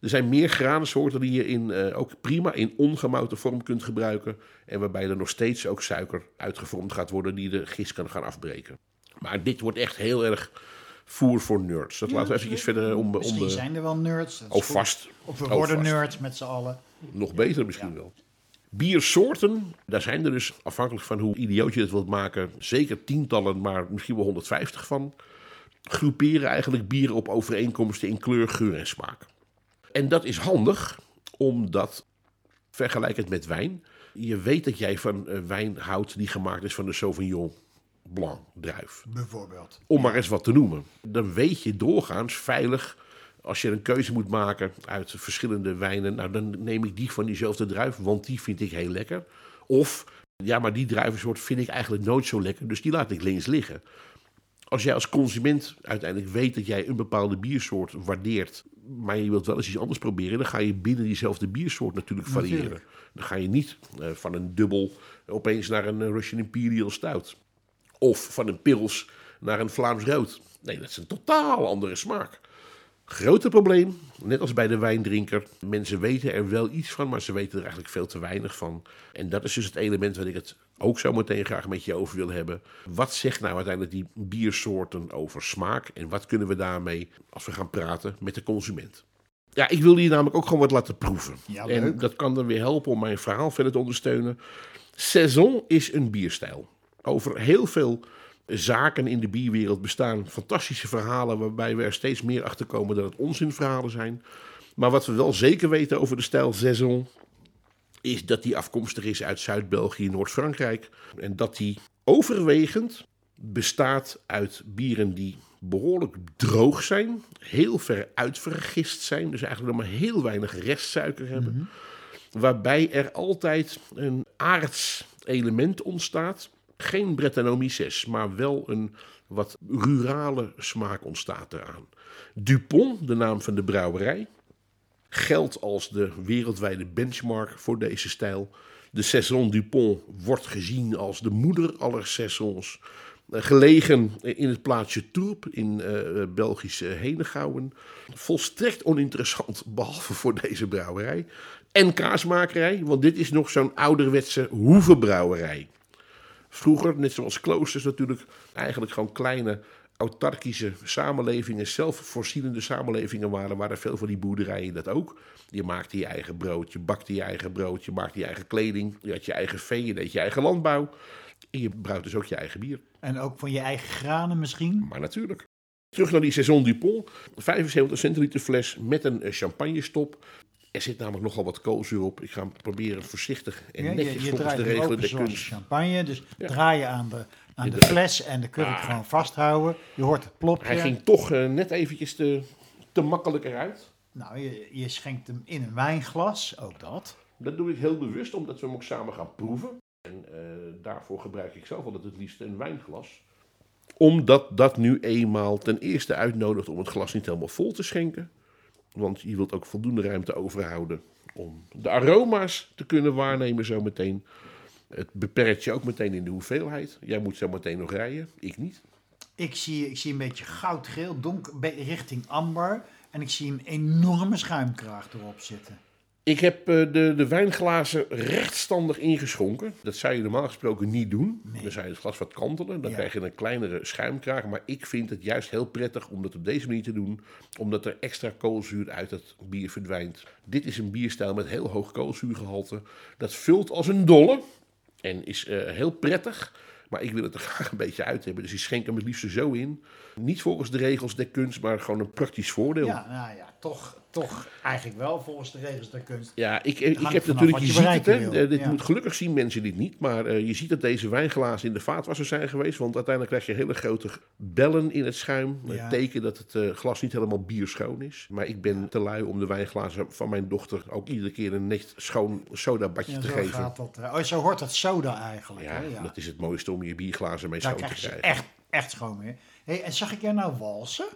Er zijn meer graansoorten die je in, uh, ook prima in ongemouten vorm kunt gebruiken. En waarbij er nog steeds ook suiker uitgevormd gaat worden die de gist kan gaan afbreken. Maar dit wordt echt heel erg voer voor nerds. Dat laten we even verder om, om Misschien zijn er wel nerds. Of oh, vast. Of we worden nerds met z'n allen. Nog beter misschien wel. Biersoorten, daar zijn er dus afhankelijk van hoe idioot je het wilt maken, zeker tientallen, maar misschien wel 150 van. Groeperen eigenlijk bieren op overeenkomsten in kleur, geur en smaak. En dat is handig, omdat, vergelijkend met wijn, je weet dat jij van wijn houdt die gemaakt is van de Sauvignon Blanc druif. Bijvoorbeeld. Om maar eens wat te noemen. Dan weet je doorgaans veilig, als je een keuze moet maken uit verschillende wijnen, nou dan neem ik die van diezelfde druif, want die vind ik heel lekker. Of, ja, maar die druivensoort vind ik eigenlijk nooit zo lekker, dus die laat ik links liggen. Als jij als consument uiteindelijk weet dat jij een bepaalde biersoort waardeert, maar je wilt wel eens iets anders proberen, dan ga je binnen diezelfde biersoort natuurlijk variëren. Dan ga je niet uh, van een dubbel opeens naar een Russian Imperial Stout. Of van een pils naar een Vlaams rood. Nee, dat is een totaal andere smaak. Grote probleem, net als bij de wijndrinker. Mensen weten er wel iets van, maar ze weten er eigenlijk veel te weinig van. En dat is dus het element wat ik het ook zo meteen graag met je over wil hebben. Wat zegt nou uiteindelijk die biersoorten over smaak? En wat kunnen we daarmee, als we gaan praten, met de consument? Ja, ik wil hier namelijk ook gewoon wat laten proeven. Ja, en dat kan dan weer helpen om mijn verhaal verder te ondersteunen. Saison is een bierstijl over heel veel zaken in de bierwereld bestaan fantastische verhalen waarbij we er steeds meer achter komen dat het onzinverhalen zijn. Maar wat we wel zeker weten over de stijl Saison is dat die afkomstig is uit Zuid-België, Noord-Frankrijk. En dat die overwegend bestaat uit bieren die behoorlijk droog zijn, heel ver uitvergist zijn, dus eigenlijk nog maar heel weinig restsuiker hebben. Mhm. Waarbij er altijd een aards element ontstaat geen Brettanomyces, maar wel een wat rurale smaak ontstaat eraan. Dupont, de naam van de brouwerij, geldt als de wereldwijde benchmark voor deze stijl. De Saison Dupont wordt gezien als de moeder aller saisons. Eh, gelegen in het plaatsje Tourp in uh, Belgische Henegouwen. Volstrekt oninteressant, behalve voor deze brouwerij. En kaasmakerij, want dit is nog zo'n ouderwetse hoevenbrouwerij. Vroeger, net zoals kloosters natuurlijk, eigenlijk gewoon kleine autarkische samenlevingen, zelfvoorzienende samenlevingen waren, waren veel van die boerderijen dat ook. Je maakte je eigen brood, je bakte je eigen brood, je maakte je eigen kleding, je had je eigen vee, je deed je eigen landbouw. En je brouwt dus ook je eigen bier. En ook van je eigen granen misschien? Maar natuurlijk. Terug naar die Saison Dupont. 75 centiliter fles met een champagne stop. Er zit namelijk nogal wat koolzuur op. Ik ga proberen voorzichtig en ja, netjes je, je volgens de regelen de kunst. champagne, dus draai je aan de, aan de fles en de kurk ah. gewoon vasthouden. Je hoort het plopje. Hij ging toch uh, net eventjes te, te makkelijk eruit. Nou, je, je schenkt hem in een wijnglas, ook dat. Dat doe ik heel bewust, omdat we hem ook samen gaan proeven. En uh, daarvoor gebruik ik zelf altijd het liefst een wijnglas. Omdat dat nu eenmaal ten eerste uitnodigt om het glas niet helemaal vol te schenken. Want je wilt ook voldoende ruimte overhouden om de aroma's te kunnen waarnemen zometeen. Het beperkt je ook meteen in de hoeveelheid. Jij moet zo meteen nog rijden, ik niet. Ik zie, ik zie een beetje goudgeel, donker, richting amber. En ik zie een enorme schuimkraag erop zitten. Ik heb eh, de, de wijnglazen rechtstandig ingeschonken. Dat zou je normaal gesproken niet doen. Nee. Dan zou je het glas wat kantelen. Dan Ja. krijg je een kleinere schuimkraag. Maar ik vind het juist heel prettig om dat op deze manier te doen. Omdat er extra koolzuur uit het bier verdwijnt. Dit is een bierstijl met heel hoog koolzuurgehalte. Dat vult als een dolle. En is eh, heel prettig. Maar ik wil het er graag een beetje uit hebben. Dus ik schenk hem het liefst zo in. Niet volgens de regels der kunst, maar gewoon een praktisch voordeel. Ja, nou ja, toch, toch eigenlijk wel volgens de regels der kunst. Ja, ik, ik heb natuurlijk, je je ziet het, hè. wil. Eh, dit Ja. moet gelukkig zien mensen dit niet, maar eh, je ziet dat deze wijnglazen in de vaatwasser zijn geweest, want uiteindelijk krijg je hele grote bellen in het schuim. Ja. Een teken dat het eh, glas niet helemaal bierschoon is. Maar ik ben te lui om de wijnglazen van mijn dochter ook iedere keer een net schoon sodabadje Ja, te geven. gaat dat. Oh, zo hoort het soda eigenlijk. Ja, hè? ja. dat is het mooiste om je bierglazen mee Daar schoon te krijgen. echt, echt schoon mee. Hey, en zag ik jij nou walsen?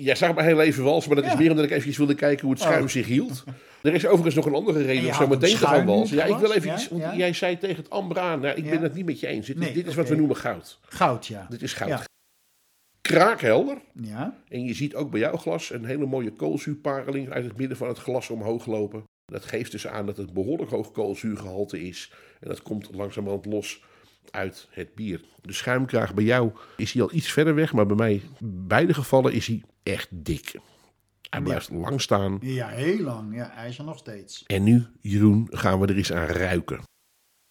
Jij zag me heel even walsen, maar dat is meer omdat ik eventjes wilde kijken hoe het schuim Oh. zich hield. Er is overigens nog een andere En reden om zo meteen te gaan walsen. Ja, ik wil even iets, want jij zei tegen het amber aan, nou, ik ben het niet met je eens. Dit, is- Nee, dit is wat we noemen goud. Goud, ja. Dit is goud. Kraakhelder. Ja, En je ziet ook bij jouw glas een hele mooie koolzuurpareling uit het midden van het glas omhoog lopen. Dat geeft dus aan dat het behoorlijk hoog koolzuurgehalte is. En dat komt langzamerhand los uit het bier. De schuimkraag bij jou is hij al iets verder weg, maar bij mij, in beide gevallen, is hij echt dik. Hij blijft lang staan. ja heel lang. Ja, hij is er nog steeds. En nu, Jeroen, gaan we er eens aan ruiken.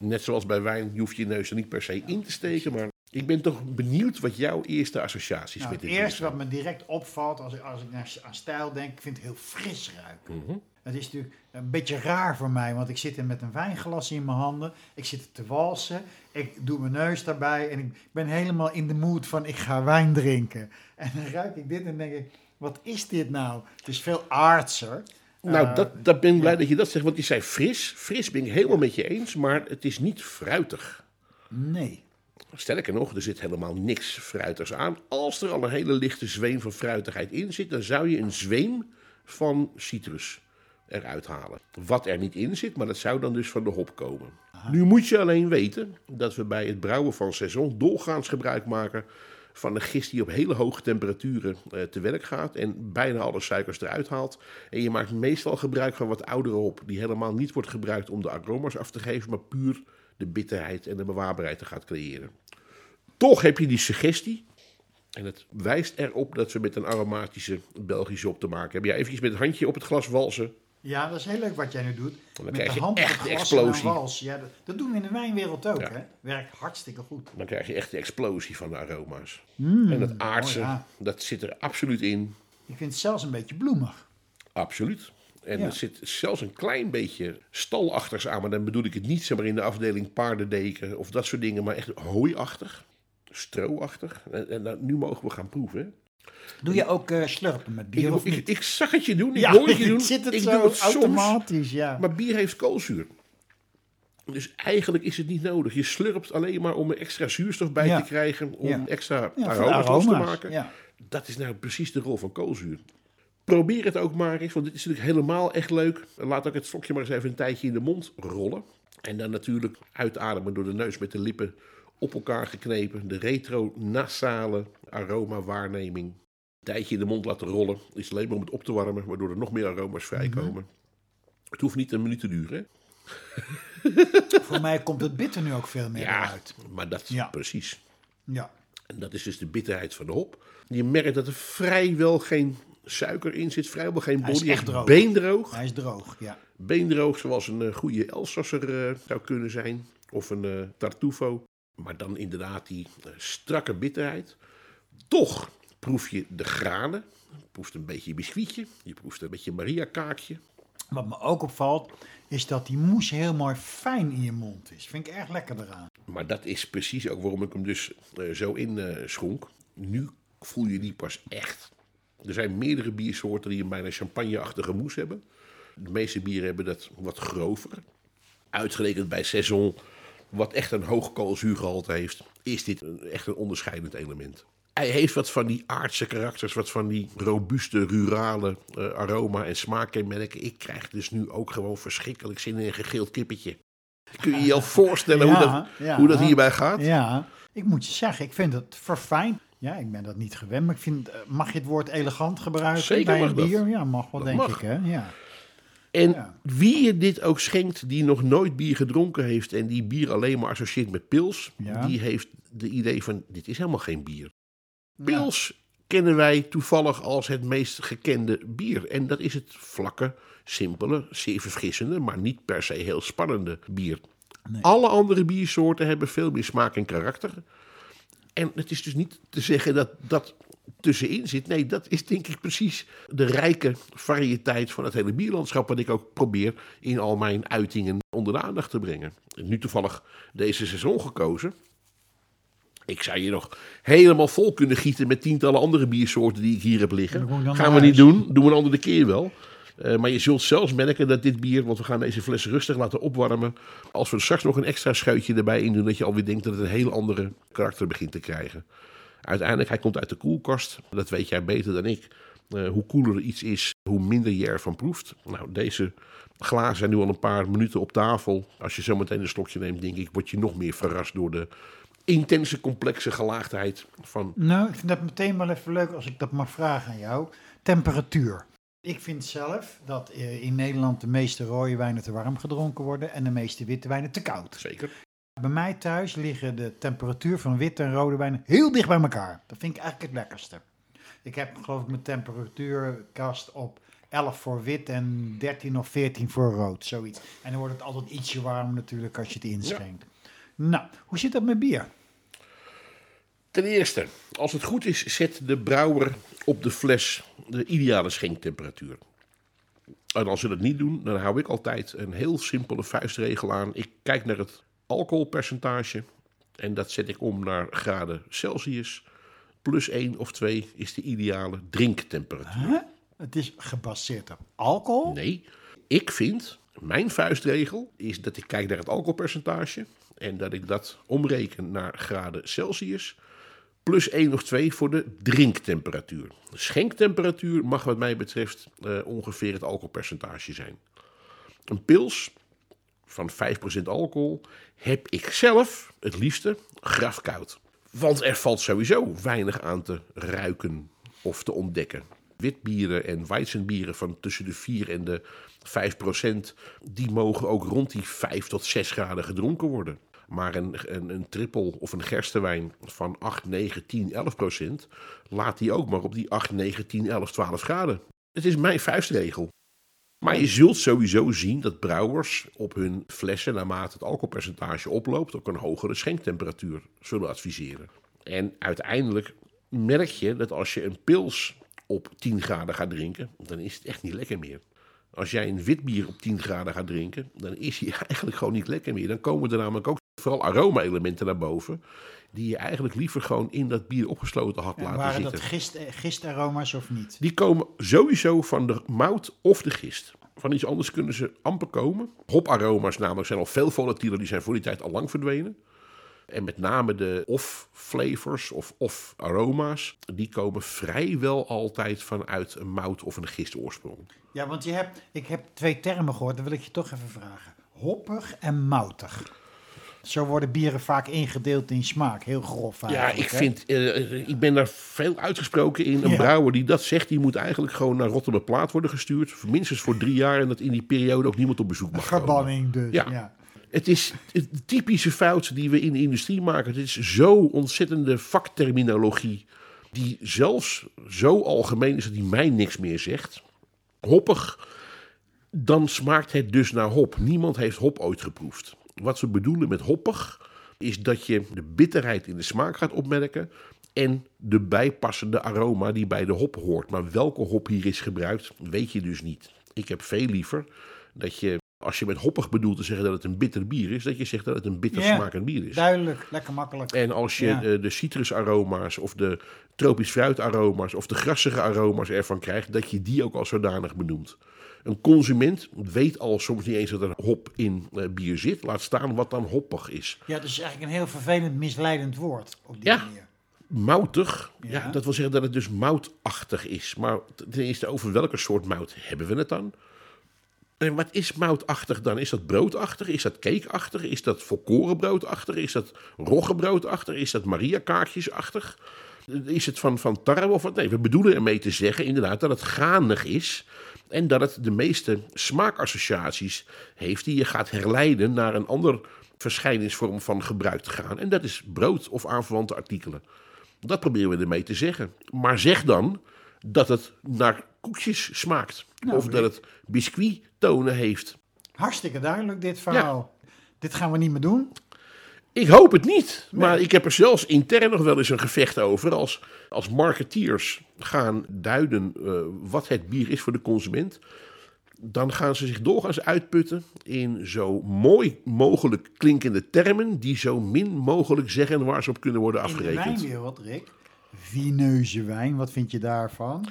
Net zoals bij wijn, je hoeft je neus er niet per se in te steken, maar ik ben toch benieuwd wat jouw eerste associaties Nou, met het dit bier eerste zijn. wat me direct opvalt als ik, als ik naar, aan stijl denk, ik vind het heel fris ruiken. Mhm. Het is natuurlijk een beetje raar voor mij, want ik zit er met een wijnglas in mijn handen. Ik zit te walsen. Ik doe mijn neus daarbij en ik ben helemaal in de mood van ik ga wijn drinken. En dan ruik ik dit en denk ik, wat is dit nou? Het is veel aardser. Nou, Eh, dat, dat ben ik blij dat je dat zegt, want je zei fris. Fris ben ik helemaal met je eens, maar het is niet fruitig. Nee. Sterker nog, er zit helemaal niks fruitigs aan. Als er al een hele lichte zweem van fruitigheid in zit, dan zou je een zweem van citrus eruit halen. Wat er niet in zit, maar dat zou dan dus van de hop komen. Nu moet je alleen weten dat we bij het brouwen van saison doorgaans gebruik maken van een gist die op hele hoge temperaturen eh, te werk gaat en bijna alle suikers eruit haalt. En je maakt meestal gebruik van wat oudere hop, die helemaal niet wordt gebruikt om de aroma's af te geven, maar puur de bitterheid en de bewaarbaarheid te gaan creëren. Toch heb je die suggestie. En het wijst erop dat we met een aromatische Belgische op te maken hebben. Ja, eventjes met het handje op het glas walsen. Ja, dat is heel leuk wat jij nu doet. Met krijg de je hand echt de explosie. wals. Ja, dat, dat doen we in de wijnwereld ook, Ja. hè? Werkt hartstikke goed. Dan krijg je echt de explosie van de aroma's. Mm, en het aardse, oh ja. dat zit er absoluut in. Ik vind het zelfs een beetje bloemig. Absoluut. En Ja. er zit zelfs een klein beetje stalachtigs aan. Maar dan bedoel ik het niet zeg maar, in de afdeling paardendeken of dat soort dingen. Maar echt hooiachtig, strooachtig. En, en nou, nu mogen we gaan proeven. Doe je ook eh, slurpen met bier Ik, of niet? ik zag het je doen, ik ja, hoor het je doen. zit het ik zo doe het soms. automatisch, ja. Maar bier heeft koolzuur. Dus eigenlijk is het niet nodig. Je slurpt alleen maar om er extra zuurstof bij Ja. te krijgen. Om Ja. extra aroma's, te maken. Dat is nou precies de rol van koolzuur. Probeer het ook maar eens, want dit is natuurlijk helemaal echt leuk. Laat ook het stokje maar eens even een tijdje in de mond rollen. En dan natuurlijk uitademen door de neus met de lippen op elkaar geknepen. De retronasale aromawaarneming. Een tijdje in de mond laten rollen. Is alleen maar om het op te warmen, waardoor er nog meer aroma's vrijkomen. Mhm. Het hoeft niet een minuut te duren. hè? Voor mij komt het bitter nu ook veel meer Ja, uit. maar dat Ja. precies. Ja. En dat is dus de bitterheid van de hop. Je merkt dat er vrijwel geen suiker in zit, vrijwel geen Hij is body. echt droog. Beendroog. Hij is droog, ja. Beendroog zoals een eh, goede Elsasser eh, zou kunnen zijn. Of een eh, Tartufo. Maar dan inderdaad die eh, strakke bitterheid. Toch proef je de granen. Je proeft een beetje biscuitje. Je proeft een beetje Maria kaakje. Wat me ook opvalt, is dat die mousse heel mooi fijn in je mond is. Vind ik erg lekker eraan. Maar dat is precies ook waarom ik hem dus eh, zo in schonk. Nu voel je die pas echt. Er zijn meerdere biersoorten die een bijna champagneachtige mousse hebben. De meeste bieren hebben dat wat grover. Uitgerekend bij Saison, wat echt een hoog koolzuurgehalte heeft, is dit een, echt een onderscheidend element. Hij heeft wat van die aardse karakters, wat van die robuuste, rurale eh, aroma- en smaakkenmerken. Ik krijg dus nu ook gewoon verschrikkelijk zin in een gegeeld kippetje. Kun je je al voorstellen hoe, dat, ja. hoe dat hierbij gaat? Ja, ik moet je zeggen, ik vind het verfijnd. Ja, ik ben dat niet gewend, maar ik vind, eh, mag je het woord elegant gebruiken Zeker bij een dat. bier? Ja, mag wel, Dat denk mag. ik, hè? Ja. En Ja. wie je dit ook schenkt, die nog nooit bier gedronken heeft en die bier alleen maar associeert met pils, Ja. die heeft de idee van: dit is helemaal geen bier. Ja. Pils kennen wij toevallig als het meest gekende bier. En dat is het vlakke, simpele, zeer verfrissende, maar niet per se heel spannende bier. Nee. Alle andere biersoorten hebben veel meer smaak en karakter. En het is dus niet te zeggen dat dat tussenin zit. Nee, dat is denk ik precies de rijke variëteit van het hele bierlandschap. Wat ik ook probeer in al mijn uitingen onder de aandacht te brengen. Nu toevallig deze seizoen gekozen. Ik zou je nog helemaal vol kunnen gieten met tientallen andere biersoorten die ik hier heb liggen. Gaan we niet doen, doen we een andere keer wel. Eh, maar je zult zelfs merken dat dit bier, want we gaan deze fles rustig laten opwarmen. Als we er straks nog een extra scheutje erbij in doen, dat je alweer denkt dat het een heel andere karakter begint te krijgen. Uiteindelijk, hij komt uit de koelkast. Dat weet jij beter dan ik. Eh, hoe koeler iets is, hoe minder je ervan proeft. Nou, deze glazen zijn nu al een paar minuten op tafel. Als je zo meteen een slokje neemt, denk ik, word je nog meer verrast door de intense, complexe gelaagdheid van Nou, ik vind dat meteen wel even leuk als ik dat mag vragen aan jou. Temperatuur. Ik vind zelf dat eh, in Nederland de meeste rode wijnen te warm gedronken worden en de meeste witte wijnen te koud. Zeker. Bij mij thuis liggen de temperatuur van witte en rode wijnen heel dicht bij elkaar. Dat vind ik eigenlijk het lekkerste. Ik heb geloof ik mijn temperatuurkast op 11 voor wit en 13 of 14 voor rood, zoiets. En dan wordt het altijd ietsje warmer natuurlijk als je het inschenkt. Nou, hoe zit dat met bier? Ten eerste, als het goed is, zet de brouwer op de fles de ideale schenktemperatuur. En als ze dat niet doen, dan hou ik altijd een heel simpele vuistregel aan. Ik kijk naar het alcoholpercentage en dat zet ik om naar graden Celsius. Plus 1 of 2 is de ideale drinktemperatuur. Huh? Het is gebaseerd op alcohol? Nee, ik vind, mijn vuistregel is dat ik kijk naar het alcoholpercentage en dat ik dat omreken naar graden Celsius. Plus 1 of 2 voor de drinktemperatuur. De schenktemperatuur mag wat mij betreft eh, ongeveer het alcoholpercentage zijn. Een pils van 5% alcohol heb ik zelf het liefste grafkoud. Want er valt sowieso weinig aan te ruiken of te ontdekken. Witbieren en weizenbieren van tussen de 4 en de 5 procent, die mogen ook rond die 5 tot 6 graden gedronken worden. Maar een, een, een trippel of een gerstewijn van 8, 9, 10, 11 procent, laat die ook maar op die 8, 9, 10, 11, 12 graden. Het is mijn vuistregel. Maar je zult sowieso zien dat brouwers op hun flessen, naarmate het alcoholpercentage oploopt, ook een hogere schenktemperatuur zullen adviseren. En uiteindelijk merk je dat als je een pils op 10 graden gaat drinken, dan is het echt niet lekker meer. Als jij een wit bier op 10 graden gaat drinken, dan is hij eigenlijk gewoon niet lekker meer. Dan komen er namelijk ook vooral aroma-elementen naar boven, die je eigenlijk liever gewoon in dat bier opgesloten had En laten waren zitten. dat gist, eh, gistaroma's of niet? Die komen sowieso van de mout of de gist. Van iets anders kunnen ze amper komen. Hoparoma's namelijk zijn al veel volatieler, die zijn voor die tijd al lang verdwenen. En met name de off-flavors of off-aroma's, die komen vrijwel altijd vanuit een mout of een gistoorsprong. Ja, want je hebt, ik heb twee termen gehoord, dat wil ik je toch even vragen. Hoppig en moutig. Zo worden bieren vaak ingedeeld in smaak, heel grof Ja, ik hè? vind, eh, ik ben daar veel uitgesproken in. Een Ja. brouwer die dat zegt, die moet eigenlijk gewoon naar Rotterdam Plaat worden gestuurd. Minstens voor drie jaar en dat in die periode ook niemand op bezoek mag komen. Verbanning dus, Ja. ja. Het is een typische fout die we in de industrie maken. Het is zo ontzettende vakterminologie. Die zelfs zo algemeen is dat die mij niks meer zegt. Hoppig, dan smaakt het dus naar hop. Niemand heeft hop ooit geproefd. Wat we bedoelen met hoppig is dat je de bitterheid in de smaak gaat opmerken. En de bijpassende aroma die bij de hop hoort. Maar welke hop hier is gebruikt, weet je dus niet. Ik heb veel liever dat je, als je met hoppig bedoelt te zeggen dat het een bitter bier is, dat je zegt dat het een bitter Ja, smakend bier is. Duidelijk, lekker makkelijk. En als je Ja. eh, de citrusaroma's of de tropisch fruitaroma's of de grassige aroma's ervan krijgt, dat je die ook als zodanig benoemt. Een consument weet al soms niet eens dat er hop in eh, bier zit. Laat staan wat dan hoppig is. Ja, dus eigenlijk een heel vervelend, misleidend woord op die Ja. manier. Moutig, ja. Ja. dat wil zeggen dat het dus moutachtig is. Maar ten eerste, over welke soort mout hebben we het dan? En wat is moutachtig dan? Is dat broodachtig? Is dat cakeachtig? Is dat volkorenbroodachtig? Is dat roggebroodachtig? Is dat mariakaartjesachtig? Is het van, van tarwe of wat? Nee, we bedoelen ermee te zeggen inderdaad dat het ganig is. En dat het de meeste smaakassociaties heeft die je gaat herleiden naar een ander verschijningsvorm van gebruik te gaan. En dat is brood of aanverwante artikelen. Dat proberen we ermee te zeggen. Maar zeg dan dat het naar koekjes smaakt. Nou, of dat het biscuittonen heeft. Hartstikke duidelijk dit verhaal. Dit gaan we niet meer doen. Ik hoop het niet. Maar ik heb er zelfs intern nog wel eens een gevecht over. Als, als marketeers gaan duiden eh, wat het bier is voor de consument. Dan gaan ze zich doorgaans uitputten in zo mooi mogelijk klinkende termen. die zo min mogelijk zeggen waar ze op kunnen worden In de afgerekend. wijnwereld, Rick. Vineuze wijn, wat vind je daarvan?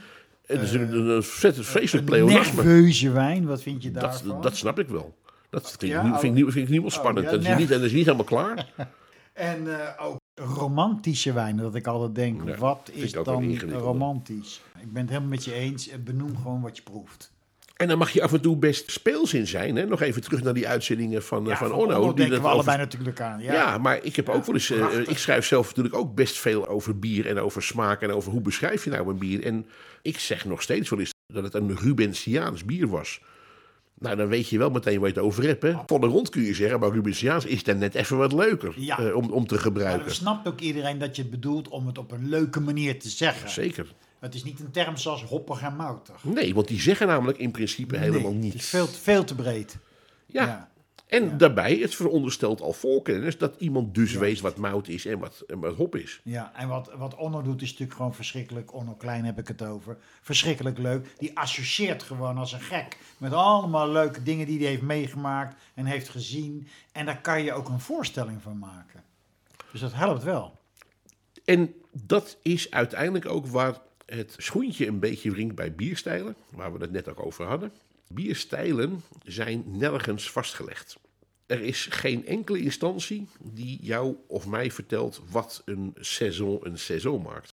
Het is een, een, een vet- vreselijk Een pleonasme. nerveuze wijn, wat vind je Dat, daarvan? dat snap ik wel. Dat vind ik, Ja, oh. vind ik, vind ik niet wel spannend. ja, dat, is niet, dat is niet helemaal klaar. En eh, ook romantische wijn, dat ik altijd denk, Ja, wat is dan romantisch? Ik ben het helemaal met je eens, eh, benoem gewoon wat je proeft. En dan mag je af en toe best speels in zijn. Hè? Nog even terug naar die uitzendingen van, eh, van Onno. die denken dat we allebei over- natuurlijk aan. Ja, Ja. maar ik heb ook wel eens. ik schrijf zelf natuurlijk ook best veel over bier en over smaak en over hoe beschrijf je nou een bier. En ik zeg nog steeds wel eens dat het een Rubensiaans bier was. Nou, dan weet je wel meteen waar je het over hebt. Hè? Van de rond kun je zeggen, maar Rubensiaans is dan net even wat leuker Ja. eh, om, om te Maar gebruiken. dan snapt ook iedereen dat je het bedoelt om het op een leuke manier te zeggen. Zeker. Het is niet een term zoals hoppig en moutig. Nee, want die zeggen namelijk in principe helemaal niets. Het is veel, veel te breed. Ja. Ja. En daarbij, het veronderstelt al voorkennis dat iemand dus weet wat mout is en wat, en wat hop is. Ja, en wat, wat Onno doet is natuurlijk gewoon verschrikkelijk. Onno Klein heb ik het over. Verschrikkelijk leuk. Die associeert gewoon als een gek. Met allemaal leuke dingen die hij heeft meegemaakt en heeft gezien. En daar kan je ook een voorstelling van maken. Dus dat helpt wel. En dat is uiteindelijk ook waar het schoentje een beetje wringt bij bierstijlen, waar we het net ook over hadden. Bierstijlen zijn nergens vastgelegd. Er is geen enkele instantie die jou of mij vertelt wat een saison een saison maakt.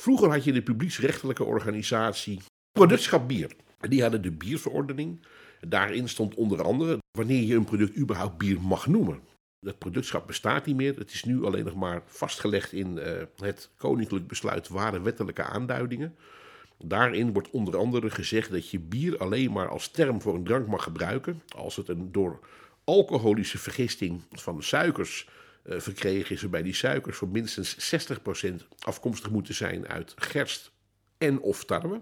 Vroeger had je de publieksrechtelijke organisatie Productschap Bier. Die hadden de bierverordening. Daarin stond onder andere wanneer je een product überhaupt bier mag noemen. Dat productschap bestaat niet meer. Het is nu alleen nog maar vastgelegd in eh, het koninklijk besluit ware wettelijke aanduidingen. Daarin wordt onder andere gezegd dat je bier alleen maar als term voor een drank mag gebruiken als het een door alcoholische vergisting van suikers eh, verkregen is, waarbij die suikers voor minstens 60% afkomstig moeten zijn uit gerst en of tarwe.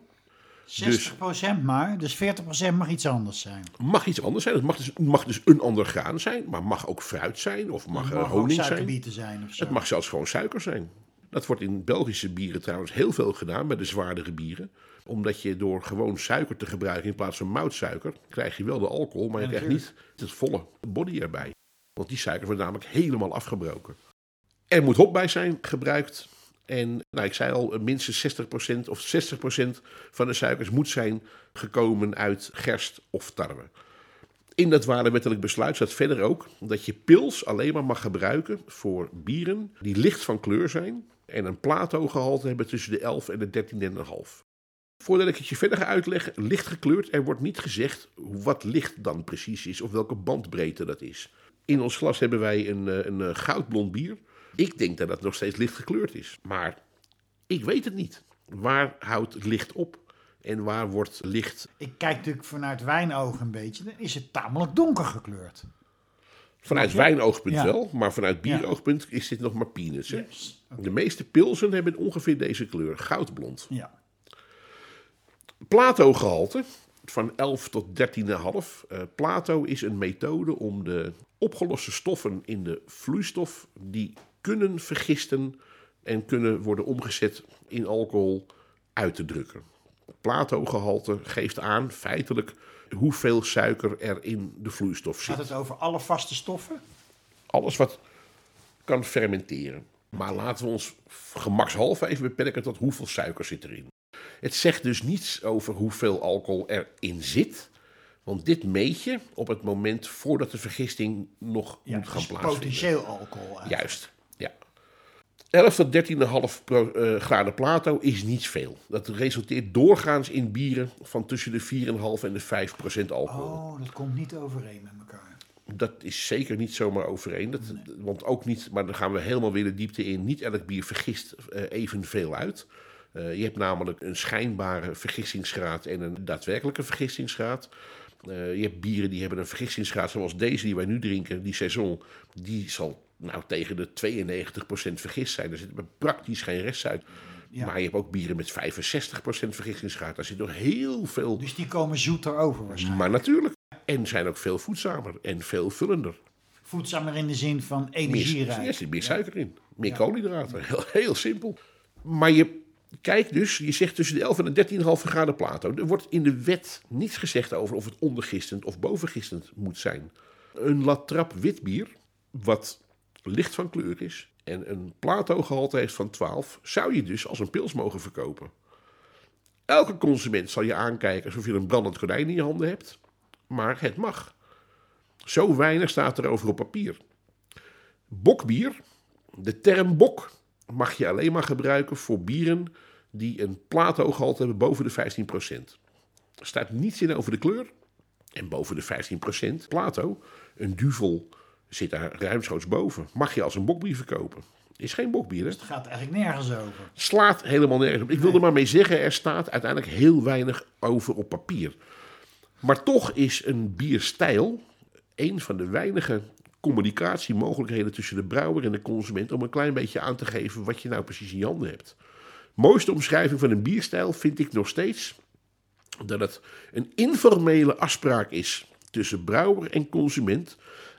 60% maar, dus 40% mag iets anders zijn. Mag iets anders zijn. Het mag dus, mag dus een ander graan zijn, maar mag ook fruit zijn of mag, Het mag honing zijn. suikerbieten zijn of zo. Het mag zelfs gewoon suiker zijn. Dat wordt in Belgische bieren trouwens heel veel gedaan, bij de zwaardere bieren. Omdat je door gewoon suiker te gebruiken in plaats van moutsuiker, krijg je wel de alcohol, maar je krijgt niet het volle body erbij. Want die suiker wordt namelijk helemaal afgebroken. Er moet hop bij zijn gebruikt. En nou, ik zei al, minstens 60% of 60% van de suikers moet zijn gekomen uit gerst of tarwe. In dat warenwettelijk besluit staat verder ook dat je pils alleen maar mag gebruiken voor bieren die licht van kleur zijn en een Plato-gehalte hebben tussen de 11 en de 13,5. Voordat ik het je verder ga uitleggen, licht gekleurd, er wordt niet gezegd wat licht dan precies is of welke bandbreedte dat is. In ons glas hebben wij een, eh, een eh, goudblond bier. Ik denk dat dat nog steeds licht gekleurd is, maar ik weet het niet. Waar houdt licht op en waar wordt licht Ik kijk natuurlijk vanuit wijnoog een beetje, dan is het tamelijk donker gekleurd. Vanuit wijnoogpunt Ja. wel, maar vanuit bieroogpunt is dit nog maar peanuts. Hè? Yes. De meeste pilsen hebben ongeveer deze kleur, goudblond. Ja. Plato-gehalte van 11 tot 13,5. Eh Plato is een methode om de opgeloste stoffen in de vloeistof die kunnen vergisten en kunnen worden omgezet in alcohol uit te drukken. Plato-gehalte geeft aan feitelijk hoeveel suiker er in de vloeistof zit. Gaat het over alle vaste stoffen? alles wat kan fermenteren. Maar laten we ons gemakshalve even beperken tot hoeveel suiker zit erin. Het zegt dus niets over hoeveel alcohol erin zit. Want dit meet je op het moment voordat de vergisting nog Ja, moet gaan dus plaatsvinden. potentieel alcohol. eigenlijk. Juist. 11 tot 13,5 pro- eh, graden plato is niet veel. Dat resulteert doorgaans in bieren van tussen de 4,5 en de 5 procent alcohol. Oh, dat komt niet overeen met elkaar. Dat is zeker niet zomaar overeen. Dat, Want ook niet, maar dan gaan we helemaal weer de diepte in. Niet elk bier vergist eh, evenveel uit. Eh, je hebt namelijk een schijnbare vergistingsgraad en een daadwerkelijke vergistingsgraad. Eh, je hebt bieren die hebben een vergistingsgraad zoals deze die wij nu drinken, die saison. Die zal nou tegen de 92% vergist zijn. Er zit praktisch geen restsuit. Ja. Maar je hebt ook bieren met 65% vergistingsgraad. Daar zit nog heel veel Dus die komen zoeter over waarschijnlijk. maar natuurlijk. En zijn ook veel voedzamer en veel vullender. Voedzamer in de zin van Meer, energierijk. er zit meer suiker in. Meer koolhydraten. Heel, heel simpel. Maar je kijkt dus, je zegt tussen de 11 en de 13,5 graden plato. Er wordt in de wet niets gezegd over of het ondergistend of bovengistend moet zijn. Een latrap wit bier, wat licht van kleur is en een plato-gehalte heeft van 12, zou je dus als een pils mogen verkopen. Elke consument zal je aankijken alsof je een brandend gordijn in je handen hebt. Maar het mag. Zo weinig staat er over op papier. Bokbier, de term bok, mag je alleen maar gebruiken voor bieren die een plato-gehalte hebben boven de 15%. Er staat niets in over de kleur. En boven de 15% plato, een duvel zit daar ruimschoots boven. Mag je als een bokbier verkopen. Is geen bokbier, hè? Het gaat eigenlijk nergens over. slaat helemaal nergens op. Ik wil er maar mee zeggen, er staat uiteindelijk heel weinig over op papier. Maar toch is een bierstijl een van de weinige communicatiemogelijkheden tussen de brouwer en de consument om een klein beetje aan te geven wat je nou precies in je handen hebt. Mooiste omschrijving van een bierstijl vind ik nog steeds dat het een informele afspraak is tussen brouwer en consument,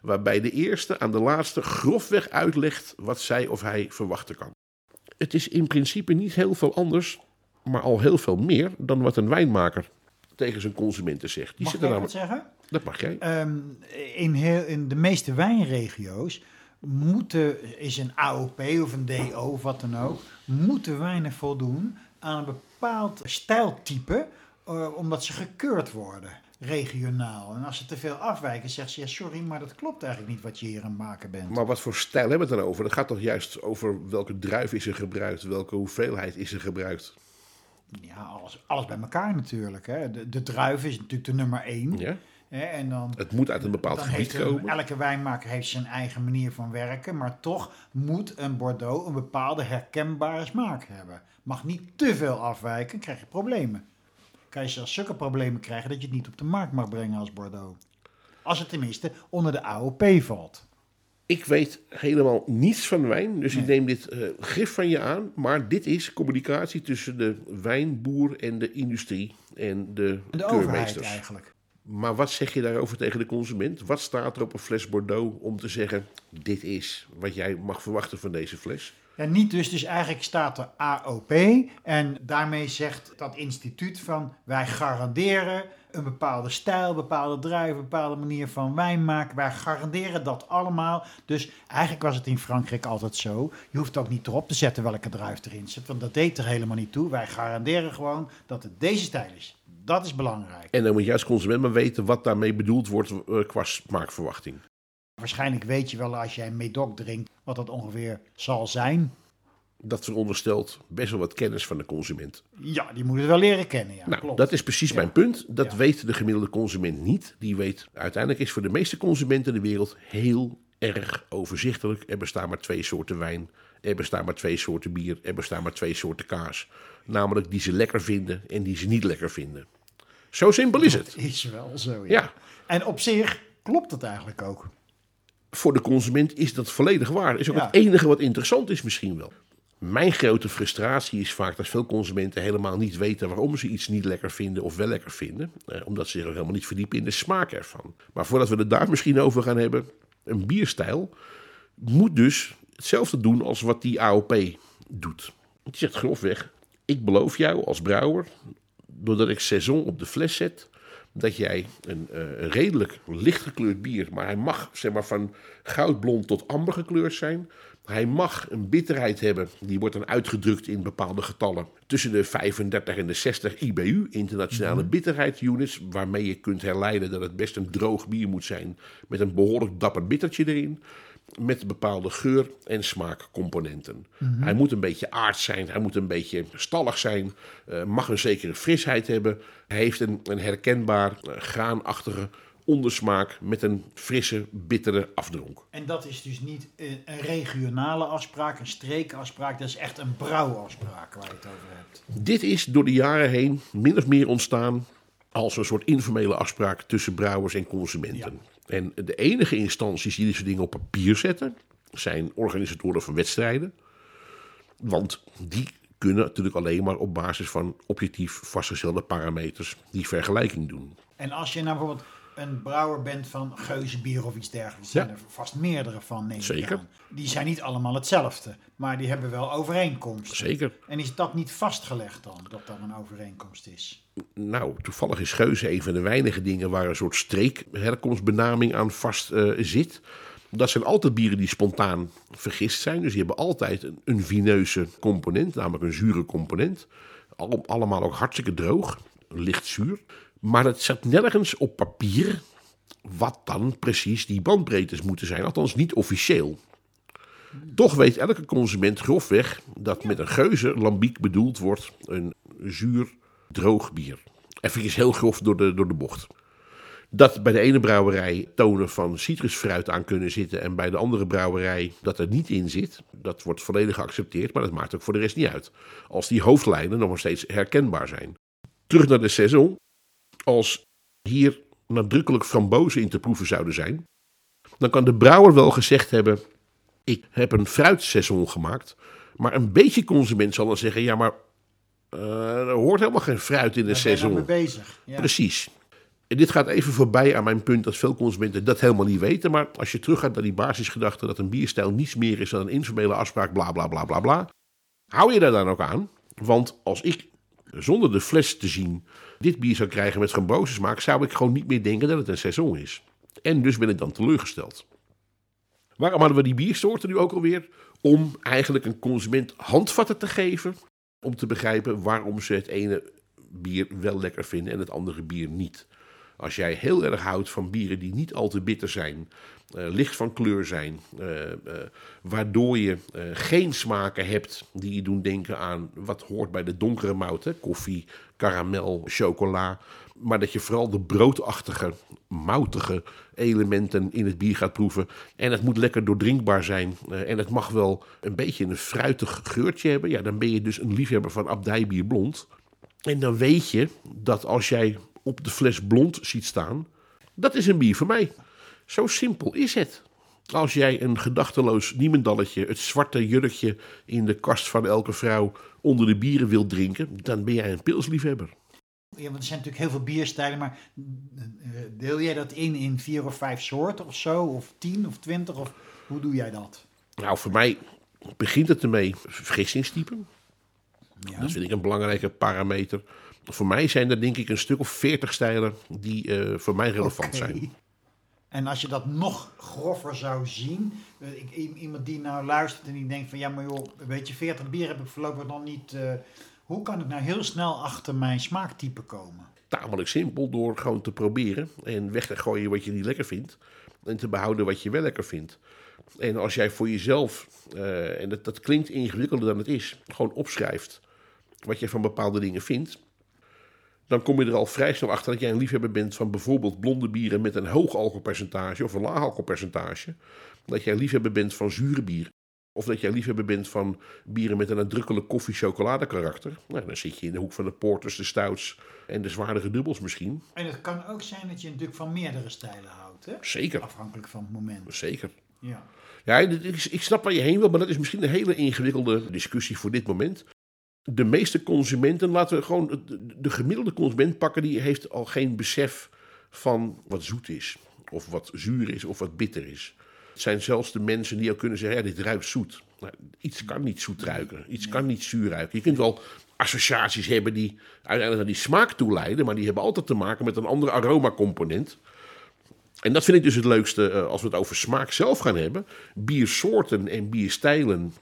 waarbij de eerste aan de laatste grofweg uitlegt wat zij of hij verwachten kan. Het is in principe niet heel veel anders, maar al heel veel meer dan wat een wijnmaker tegen zijn consumenten zegt. Die Mag zitten ik wat namelijk, zeggen? dat mag jij. Ehm, in, heel, in de meeste wijnregio's moeten, is een AOP of een DO of wat dan ook, moeten wijnen voldoen aan een bepaald stijltype, eh, omdat ze gekeurd worden, regionaal. En als ze te veel afwijken, zegt ze, ja sorry, maar dat klopt eigenlijk niet wat je hier aan het maken bent. Maar wat voor stijl hebben we het dan over? Dat gaat toch juist over welke druif is er gebruikt, welke hoeveelheid is er gebruikt. Ja, alles, alles bij elkaar natuurlijk. Hè. De, de druif is natuurlijk de nummer één. Ja? Hè, en dan, Het moet uit een bepaald gebied komen. elke wijnmaker heeft zijn eigen manier van werken, maar toch moet een Bordeaux een bepaalde herkenbare smaak hebben. Mag niet te veel afwijken, krijg je problemen. Kan je zelfs zulke problemen krijgen dat je het niet op de markt mag brengen als Bordeaux. Als het tenminste onder de AOP valt. Ik weet helemaal niets van wijn, dus ik neem dit eh, gif van je aan. Maar dit is communicatie tussen de wijnboer en de industrie en de, De overheid eigenlijk. Maar wat zeg je daarover tegen de consument? Wat staat er op een fles Bordeaux om te zeggen: dit is wat jij mag verwachten van deze fles? Ja, niet dus. Dus eigenlijk staat er AOP en daarmee zegt dat instituut van wij garanderen een bepaalde stijl, bepaalde druif, een bepaalde manier van wijn maken. Wij garanderen dat allemaal. Dus eigenlijk was het in Frankrijk altijd zo. Je hoeft ook niet erop te zetten welke druif erin zit, want dat deed er helemaal niet toe. Wij garanderen gewoon dat het deze stijl is. Dat is belangrijk. En dan moet je als consument maar weten wat daarmee bedoeld wordt eh, qua smaakverwachting. Waarschijnlijk weet je wel als jij een Médoc drinkt wat dat ongeveer zal zijn. Dat veronderstelt best wel wat kennis van de consument. Ja, die moet het wel leren kennen. Ja, Nou, klopt. dat is precies mijn punt. Dat Ja. weet de gemiddelde consument niet. Die weet, uiteindelijk is voor de meeste consumenten in de wereld heel erg overzichtelijk. Er bestaan maar twee soorten wijn. Er bestaan maar twee soorten bier. Er bestaan maar twee soorten kaas. Namelijk die ze lekker vinden en die ze niet lekker vinden. Zo simpel is het. Is wel zo, ja. Ja, En op zich klopt het eigenlijk ook. Voor de consument is dat volledig waar. Is ook Ja. het enige wat interessant is misschien wel. Mijn grote frustratie is vaak dat veel consumenten helemaal niet weten waarom ze iets niet lekker vinden of wel lekker vinden. Eh, omdat ze zich helemaal niet verdiepen in de smaak ervan. Maar voordat we het daar misschien over gaan hebben, een bierstijl moet dus hetzelfde doen als wat die AOP doet. Die zegt grofweg, ik beloof jou als brouwer, doordat ik saison op de fles zet, dat jij een, eh, een redelijk licht gekleurd bier, maar hij mag zeg maar, van goudblond tot amber gekleurd zijn. Hij mag een bitterheid hebben, die wordt dan uitgedrukt in bepaalde getallen. Tussen de 35 en de 60 IBU, internationale bitterheidsunits, waarmee je kunt herleiden dat het best een droog bier moet zijn met een behoorlijk dapper bittertje erin. Met bepaalde geur- en smaakcomponenten. Hij moet een beetje aard zijn, hij moet een beetje stallig zijn, uh, mag een zekere frisheid hebben. Hij heeft een, een herkenbaar uh, graanachtige ondersmaak met een frisse, bittere afdronk. En dat is dus niet een, een regionale afspraak, een streekafspraak, dat is echt een brouwafspraak waar je het over hebt. Dit is door de jaren heen min of meer ontstaan als een soort informele afspraak tussen brouwers en consumenten. Ja. En de enige instanties die deze dingen op papier zetten, zijn organisatoren van wedstrijden. Want die kunnen natuurlijk alleen maar op basis van objectief vastgestelde parameters die vergelijking doen. En als je nou bijvoorbeeld een brouwer bent van geuzenbier of iets dergelijks, ja. zijn er vast meerdere van, neem Zeker. Aan. Die zijn niet allemaal hetzelfde, maar die hebben wel overeenkomsten. Zeker. En is dat niet vastgelegd dan, dat daar een overeenkomst is? Nou, toevallig is geuze een van de weinige dingen waar een soort streekherkomstbenaming aan vast uh, zit. Dat zijn altijd bieren die spontaan vergist zijn. Dus die hebben altijd een, een vineuze component, namelijk een zure component. All, allemaal ook hartstikke droog, licht zuur. Maar het zat nergens op papier wat dan precies die bandbreedtes moeten zijn. Althans niet officieel. Toch weet elke consument grofweg dat met een geuze lambiek bedoeld wordt een zuur droog bier. Even heel grof door de, door de bocht. Dat bij de ene brouwerij tonen van citrusfruit aan kunnen zitten en bij de andere brouwerij dat er niet in zit, dat wordt volledig geaccepteerd, maar dat maakt ook voor de rest niet uit. Als die hoofdlijnen nog steeds herkenbaar zijn. Terug naar de saison. Als hier nadrukkelijk frambozen in te proeven zouden zijn, dan kan de brouwer wel gezegd hebben: Ik heb een fruitseizoen gemaakt. Maar een beetje consument zal dan zeggen: Ja, maar uh, er hoort helemaal geen fruit in een seizoen. bezig. Ja. Precies. En dit gaat even voorbij aan mijn punt dat veel consumenten dat helemaal niet weten. Maar als je teruggaat naar die basisgedachte dat een bierstijl niets meer is dan een informele afspraak, bla bla bla bla bla. Hou je daar dan ook aan? Want als ik zonder de fles te zien dit bier zou krijgen met frambozensmaak, zou ik gewoon niet meer denken dat het een seizoen is. En dus ben ik dan teleurgesteld. Waarom hadden we die biersoorten nu ook alweer? Om eigenlijk een consument handvatten te geven. Om te begrijpen waarom ze het ene bier wel lekker vinden en het andere bier niet. Als jij heel erg houdt van bieren die niet al te bitter zijn, uh, licht van kleur zijn, uh, uh, waardoor je geen smaken hebt die je doen denken aan wat hoort bij de donkere mout, koffie, karamel, chocola, maar dat je vooral de broodachtige, moutige elementen in het bier gaat proeven. En het moet lekker doordrinkbaar zijn en het mag wel een beetje een fruitig geurtje hebben. Ja, dan ben je dus een liefhebber van abdijbier blond. En dan weet je dat als jij op de fles blond ziet staan, dat is een bier voor mij. Zo simpel is het. Als jij een gedachteloos niemendalletje, het zwarte jurkje in de kast van elke vrouw onder de bieren wilt drinken, dan ben jij een pilsliefhebber. Ja, want er zijn natuurlijk heel veel bierstijlen, maar deel jij dat in in vier of vijf soorten of zo? Of tien of twintig? Of hoe doe jij dat? Nou, voor mij begint het ermee vergissingstypen. Ja. Dat vind ik een belangrijke parameter. Voor mij zijn er denk ik een stuk of veertig stijlen die uh, voor mij relevant okay. zijn. En als je dat nog grover zou zien, ik, iemand die nou luistert en die denkt van ja maar joh, weet je, 40 bier heb ik voorlopig nog niet. Uh, hoe kan ik nou heel snel achter mijn smaaktype komen? Tamelijk simpel, door gewoon te proberen en weg te gooien wat je niet lekker vindt. En te behouden wat je wel lekker vindt. En als jij voor jezelf, uh, en dat, dat klinkt ingewikkelder dan het is, gewoon opschrijft wat je van bepaalde dingen vindt dan kom je er al vrij snel achter dat jij een liefhebber bent van bijvoorbeeld blonde bieren met een hoog alcoholpercentage of een laag alcoholpercentage. Dat jij liefhebber bent van zure bieren. Of dat jij liefhebber bent van bieren met een nadrukkelijk koffie-chocolade karakter. Nou, dan zit je in de hoek van de porters, de stouts en de zwaardere dubbels misschien. En het kan ook zijn dat je natuurlijk van meerdere stijlen houdt, hè? Zeker. Afhankelijk van het moment. Zeker. Ja. Ja, ik snap waar je heen wil, maar dat is misschien een hele ingewikkelde discussie voor dit moment de meeste consumenten, laten we gewoon de gemiddelde consument pakken, die heeft al geen besef van wat zoet is, of wat zuur is, of wat bitter is. Het zijn zelfs de mensen die ook kunnen zeggen: ja, dit ruikt zoet. Nou, iets kan niet zoet ruiken, iets kan niet zuur ruiken. Je kunt wel associaties hebben die uiteindelijk naar die smaak toe leiden, maar die hebben altijd te maken met een andere aromacomponent. En dat vind ik dus het leukste uh, als we het over smaak zelf gaan hebben. Biersoorten en bierstijlen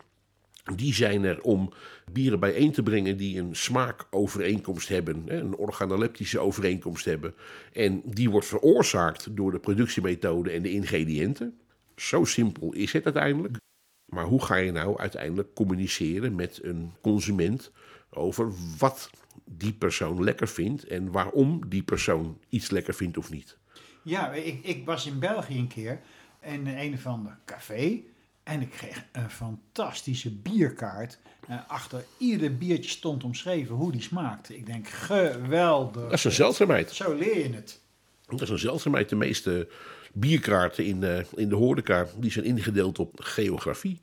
die zijn er om bieren bijeen te brengen die een smaakovereenkomst hebben, een organoleptische overeenkomst hebben. En die wordt veroorzaakt door de productiemethode en de ingrediënten. Zo simpel is het uiteindelijk. Maar hoe ga je nou uiteindelijk communiceren met een consument over wat die persoon lekker vindt en waarom die persoon iets lekker vindt of niet? Ja, ik, ik was in België een keer in een of ander café. En ik kreeg een fantastische bierkaart. En achter ieder biertje stond omschreven hoe die smaakte. Ik denk, geweldig. Dat is een zeldzaamheid. Zo leer je het. Dat is een zeldzaamheid. De meeste bierkaarten in de, in de horeca die zijn ingedeeld op geografie.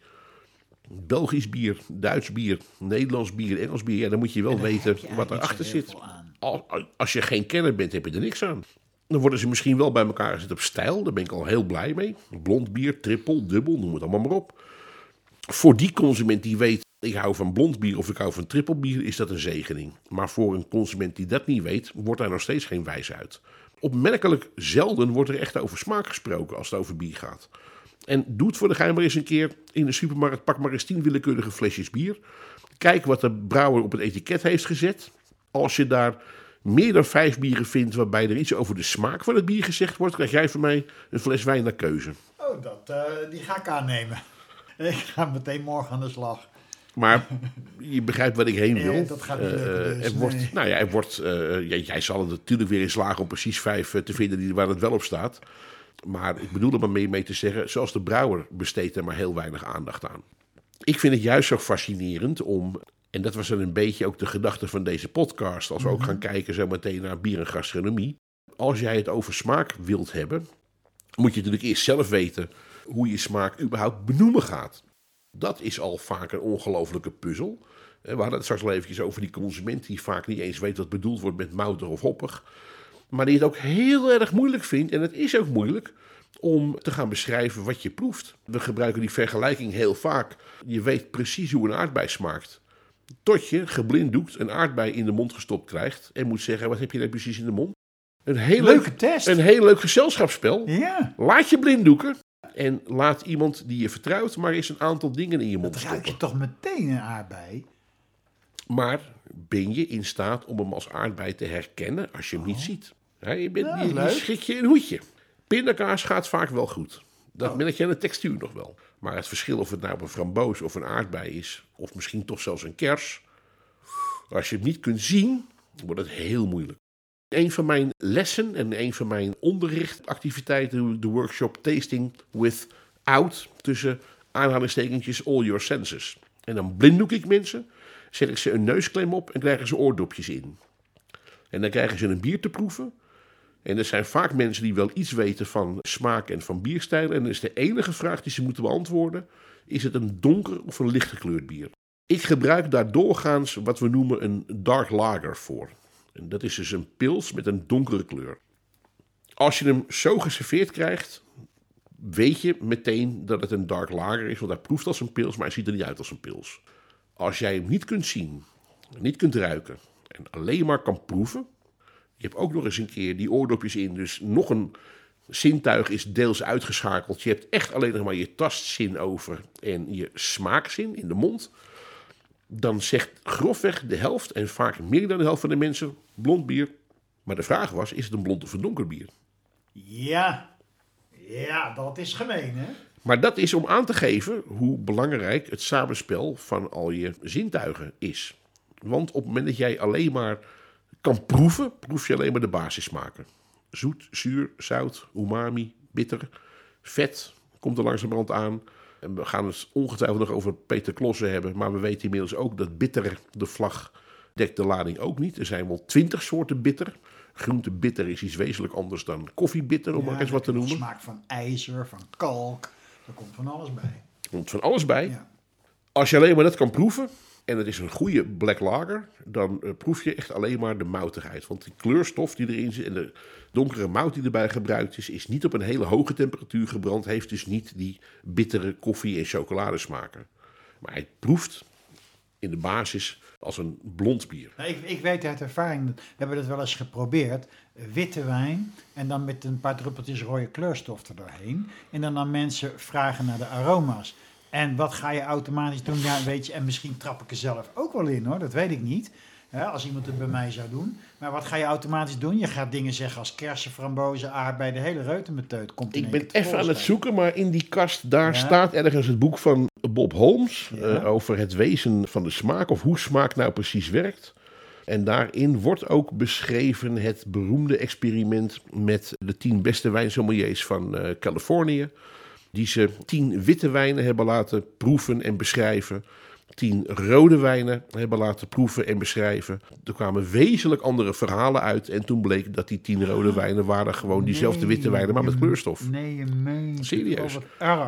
Belgisch bier, Duits bier, Nederlands bier, Engels bier. Ja, dan moet je wel weten wat erachter zit. Als, als je geen kenner bent, heb je er niks aan. Dan worden ze misschien wel bij elkaar gezet op stijl. Daar ben ik al heel blij mee. Blond bier, trippel, dubbel, noem het allemaal maar op. Voor die consument die weet, ik hou van blond bier of ik hou van trippelbier, is dat een zegening. Maar voor een consument die dat niet weet, wordt daar nog steeds geen wijs uit. Opmerkelijk zelden wordt er echt over smaak gesproken als het over bier gaat. En doe het voor de geheim maar eens een keer in de supermarkt. Pak maar eens tien willekeurige flesjes bier. Kijk wat de brouwer op het etiket heeft gezet. Als je daar meer dan vijf bieren vindt waarbij er iets over de smaak van het bier gezegd wordt, krijg jij van mij een fles wijn naar keuze. Oh, dat, uh, die ga ik aannemen. Ik ga meteen morgen aan de slag. Maar je begrijpt wat ik heen wil. Ja, dat gaat niet lukken, dus, er wordt, Nou ja, er wordt, uh, jij, jij, zal er natuurlijk weer in slagen om precies vijf te vinden die, waar het wel op staat. Maar ik bedoel er maar mee, mee te zeggen, zoals de brouwer besteedt er maar heel weinig aandacht aan. Ik vind het juist zo fascinerend om en dat was dan een beetje ook de gedachte van deze podcast. Als we ook gaan kijken zo meteen naar bier en gastronomie. Als jij het over smaak wilt hebben, moet je natuurlijk eerst zelf weten hoe je smaak überhaupt benoemen gaat. Dat is al vaak een ongelofelijke puzzel. We hadden het straks al eventjes over die consument die vaak niet eens weet wat bedoeld wordt met mouter of hoppig. Maar die het ook heel erg moeilijk vindt, en het is ook moeilijk, om te gaan beschrijven wat je proeft. We gebruiken die vergelijking heel vaak. Je weet precies hoe een aardbei smaakt. Tot je geblinddoekt een aardbei in de mond gestopt krijgt en moet zeggen: wat heb je daar precies in de mond? Een heel Leuke leuk, test. Een heel leuk gezelschapsspel. Ja. Laat je blinddoeken en laat iemand die je vertrouwt maar eens een aantal dingen in je mond stoppen. Dan je toch meteen een aardbei. Maar ben je in staat om hem als aardbei te herkennen als je hem niet oh. ziet? je, bent, ja, je, je schik je een hoedje. Pindakaas gaat vaak wel goed. Dat oh. merk je aan de textuur nog wel. Maar het verschil of het nou een framboos of een aardbei is, of misschien toch zelfs een kers, als je het niet kunt zien, wordt het heel moeilijk. Een van mijn lessen en een van mijn onderrichtactiviteiten, de workshop Tasting Without, tussen aanhalingstekentjes All Your Senses. En dan blinddoek ik mensen, zet ik ze een neusklem op en krijgen ze oordopjes in. En dan krijgen ze een bier te proeven. En er zijn vaak mensen die wel iets weten van smaak en van bierstijlen. En dan is de enige vraag die ze moeten beantwoorden: is het een donker of een lichtgekleurd bier? Ik gebruik daar doorgaans wat we noemen een dark lager voor. En dat is dus een pils met een donkere kleur. Als je hem zo geserveerd krijgt, weet je meteen dat het een dark lager is, want hij proeft als een pils, maar hij ziet er niet uit als een pils. Als jij hem niet kunt zien, niet kunt ruiken en alleen maar kan proeven, je hebt ook nog eens een keer die oordopjes in. Dus nog een zintuig is deels uitgeschakeld. Je hebt echt alleen nog maar je tastzin over en je smaakzin in de mond. Dan zegt grofweg de helft, en vaak meer dan de helft van de mensen, blond bier. Maar de vraag was, is het een blond of een donker bier? Ja, ja, dat is gemeen hè. Maar dat is om aan te geven hoe belangrijk het samenspel van al je zintuigen is. Want op het moment dat jij alleen maar kan proeven, proef je alleen maar de basissmaken. Zoet, zuur, zout, umami, bitter, vet komt er langzamerhand aan. En we gaan het ongetwijfeld nog over Peter Klossen hebben, maar we weten inmiddels ook dat bitter de vlag dekt de lading ook niet. Er zijn wel twintig soorten bitter. Groente bitter is iets wezenlijk anders dan koffiebitter, om maar eens wat te noemen. smaak van ijzer, van kalk, er komt van alles bij. Er komt van alles bij. Ja. Als je alleen maar dat kan proeven, en het is een goede black lager, dan uh, proef je echt alleen maar de moutigheid. Want die kleurstof die erin zit en de donkere mout die erbij gebruikt is, is niet op een hele hoge temperatuur gebrand, heeft dus niet die bittere koffie- en chocoladesmaken. Maar hij proeft in de basis als een blond bier. Nou, ik, ik, weet uit ervaring, we hebben dat wel eens geprobeerd. Witte wijn en dan met een paar druppeltjes rode kleurstof er doorheen. En dan aan mensen vragen naar de aroma's. En wat ga je automatisch doen? Ja, weet je, en misschien trap ik er zelf ook wel in hoor, dat weet ik niet. Hè, als iemand het bij mij zou doen. Maar wat ga je automatisch doen? Je gaat dingen zeggen als kersen, frambozen, aardbei, de hele reutemeteut komt in Ik ben even aan het zoeken, maar in die kast, daar Ja. staat ergens het boek van Bob Holmes Ja. eh, over het wezen van de smaak, of hoe smaak nou precies werkt. En daarin wordt ook beschreven het beroemde experiment met de tien beste wijnsommeliers van eh, Californië. Die ze tien witte wijnen hebben laten proeven en beschrijven. Tien rode wijnen hebben laten proeven en beschrijven. Er kwamen wezenlijk andere verhalen uit. En toen bleek dat die tien rode wijnen waren gewoon diezelfde Nee, witte wijnen, maar met je- kleurstof. Nee, je meent Serieus.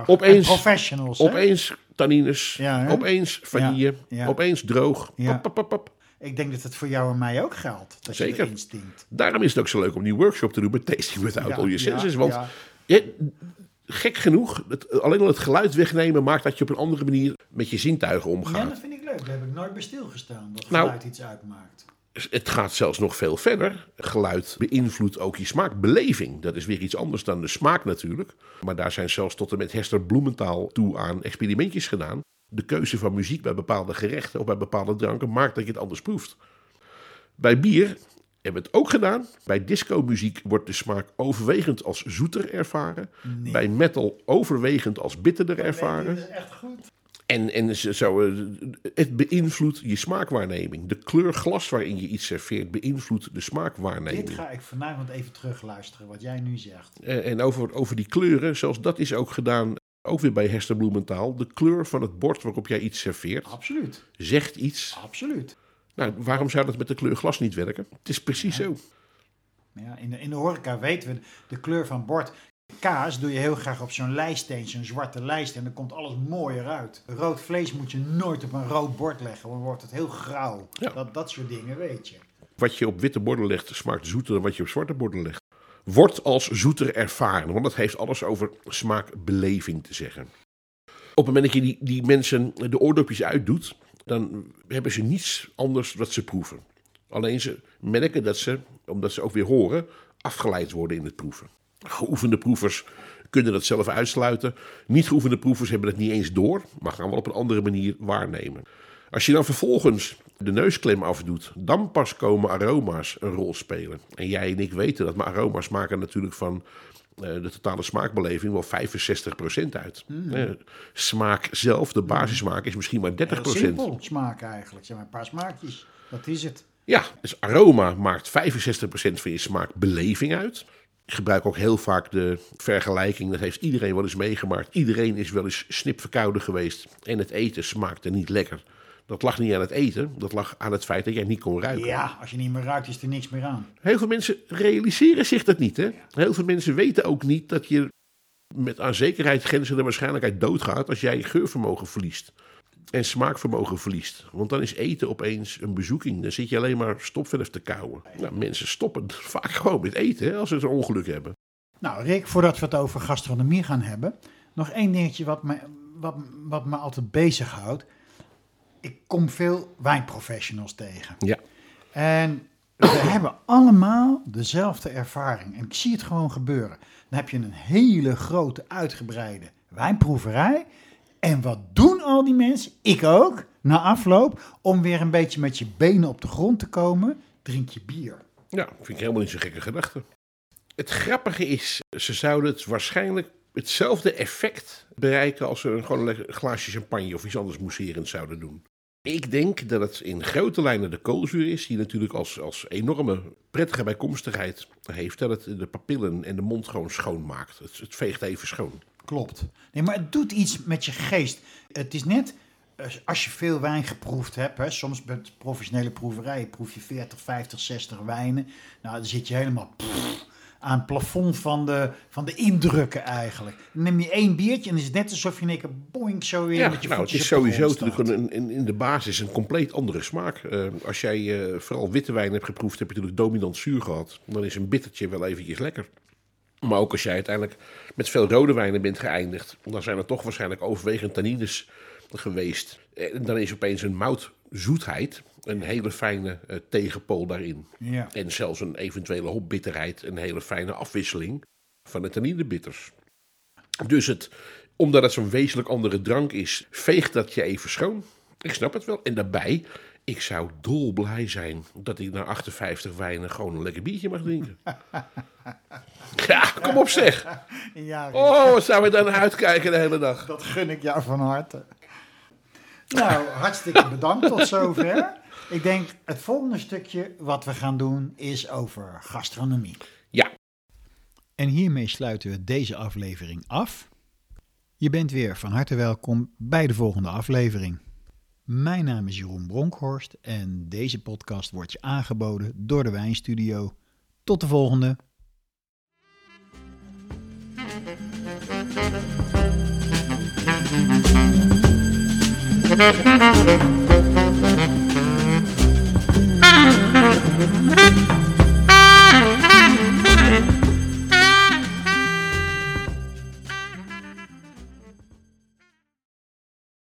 Opeens- En professionals, hè? Opeens tannines, Ja, opeens vanille, Ja, ja. opeens droog. Ja. Pop, pop, pop, pop. Ik denk dat het voor jou en mij ook geldt. Dat je Zeker. stinkt. Daarom is het ook zo leuk om die workshop te doen met Tasting Without All Your Senses. Want je- gek genoeg, het, alleen al het geluid wegnemen maakt dat je op een andere manier met je zintuigen Ja, omgaat. dat vind ik leuk. Daar heb ik nooit bij stilgestaan. Dat Nou- geluid iets uitmaakt. Het gaat zelfs nog veel verder. Geluid beïnvloedt ook je smaakbeleving. Dat is weer iets anders dan de smaak natuurlijk. Maar daar zijn zelfs tot en met Hester Bloementaal toe aan experimentjes gedaan. De keuze van muziek bij bepaalde gerechten of bij bepaalde dranken maakt dat je het anders proeft. Bij bier hebben het ook gedaan. Bij disco-muziek wordt de smaak overwegend als zoeter ervaren. Nee. Bij metal overwegend als bitterder ervaren. dit is echt goed. En, en zo- eh, het beïnvloedt je smaakwaarneming. De kleur glas waarin je iets serveert beïnvloedt de smaakwaarneming. Dit ga ik vanavond even terugluisteren, wat jij nu zegt. Eh, En over, over die kleuren, zelfs dat is ook gedaan, ook weer bij Hester Bloementaal. De kleur van het bord waarop jij iets serveert, Absoluut. zegt iets. Absoluut. Nou, waarom zou dat met de kleur glas niet werken? Het is precies zo. Ja, in, de, in de horeca weten we de kleur van bord. Kaas doe je heel graag op zo'n lijststeen, zo'n zwarte lijst. En dan komt alles mooi eruit. Rood vlees moet je nooit op een rood bord leggen, dan wordt het heel grauw. Ja. Dat, dat soort dingen weet je. Wat je op witte borden legt, smaakt zoeter dan wat je op zwarte borden legt. Wordt als zoeter ervaren, want dat heeft alles over smaakbeleving te zeggen. Op het moment dat je die, die mensen de oordopjes uitdoet, dan hebben ze niets anders wat ze proeven. Alleen ze merken dat ze, omdat ze ook weer horen, afgeleid worden in het proeven. Geoefende proevers kunnen dat zelf uitsluiten. Niet geoefende proevers hebben het niet eens door, maar gaan wel op een andere manier waarnemen. Als je dan vervolgens de neusklem afdoet, dan pas komen aroma's een rol spelen. En jij en ik weten dat, maar aroma's maken natuurlijk van de totale smaakbeleving wel 65% uit. Eh, smaak zelf, de basissmaak, is misschien maar 30%. Heel simpel smaak eigenlijk. Zeg maar een paar smaakjes. Dat is het. Ja, dus aroma maakt 65% van je smaakbeleving uit. Ik gebruik ook heel vaak de vergelijking, dat heeft iedereen wel eens meegemaakt. Iedereen is wel eens snipverkouden geweest en het eten smaakte niet lekker. Dat lag niet aan het eten, dat lag aan het feit dat jij niet kon ruiken. Ja, als je niet meer ruikt, is er niks meer aan. Heel veel mensen realiseren zich dat niet. Hè? Heel veel mensen weten ook niet dat je met aan zekerheid grenzende waarschijnlijkheid doodgaat als jij geurvermogen verliest. En smaakvermogen verliest. Want dan is eten opeens een bezoeking. Dan zit je alleen maar stopverf te kauwen. Nou, mensen stoppen vaak gewoon met eten hè, als ze een ongeluk hebben. Nou, Rick, voordat we het over gastronomie gaan hebben, nog één dingetje wat me, wat, wat me altijd bezighoudt. Ik kom veel wijnprofessionals tegen. Ja. En we hebben allemaal dezelfde ervaring. En ik zie het gewoon gebeuren. Dan heb je een hele grote, uitgebreide wijnproeverij. En wat doen al die mensen, ik ook, na afloop, om weer een beetje met je benen op de grond te komen, drink je bier. Ja, vind ik helemaal niet zo'n gekke gedachte. Het grappige is, ze zouden het waarschijnlijk hetzelfde effect bereiken als ze een gewoon een glaasje champagne of iets anders mousserend zouden doen. Ik denk dat het in grote lijnen de koolzuur is, die natuurlijk als, als enorme prettige bijkomstigheid heeft, dat het de papillen en de mond gewoon schoonmaakt. Het, het veegt even schoon. Klopt. Nee, maar het doet iets met je geest. Het is net eh, als je veel wijn geproefd hebt. Hè, soms met professionele proeverijen proef je 40, 50, 60 wijnen. Nou, dan zit je helemaal aan het plafond van de, van de indrukken eigenlijk. Dan neem je één biertje en het is net alsof je in boink zo weer Ja, met je nou, het is sowieso natuurlijk een, in, in de basis een compleet andere smaak. Eh, als jij eh, vooral witte wijn hebt geproefd, heb je natuurlijk dominant zuur gehad. Dan is een bittertje wel eventjes lekker. Maar ook als jij uiteindelijk met veel rode wijnen bent geëindigd, dan zijn er toch waarschijnlijk overwegend tannines geweest. En dan is opeens een moutzoetheid een hele fijne eh, tegenpool daarin. Ja. En zelfs een eventuele hopbitterheid, een hele fijne afwisseling van de tanninebitters. Dus het, omdat het zo'n wezenlijk andere drank is, veegt dat je even schoon. Ik snap het wel. En daarbij Ik zou dolblij zijn dat ik na 58 wijnen gewoon een lekker biertje mag drinken. ja, kom op zeg. Ja, Oh, zou we daar naar uitkijken de hele dag. dat gun ik jou van harte. Nou, hartstikke bedankt tot zover. Ik denk het volgende stukje wat we gaan doen is over gastronomie. Ja, En hiermee sluiten we deze aflevering af. Je bent weer van harte welkom bij de volgende aflevering. Mijn naam is Jeroen Bronkhorst en deze podcast wordt je aangeboden door de Wijnstudio. Tot de volgende. Thank you. Thank you.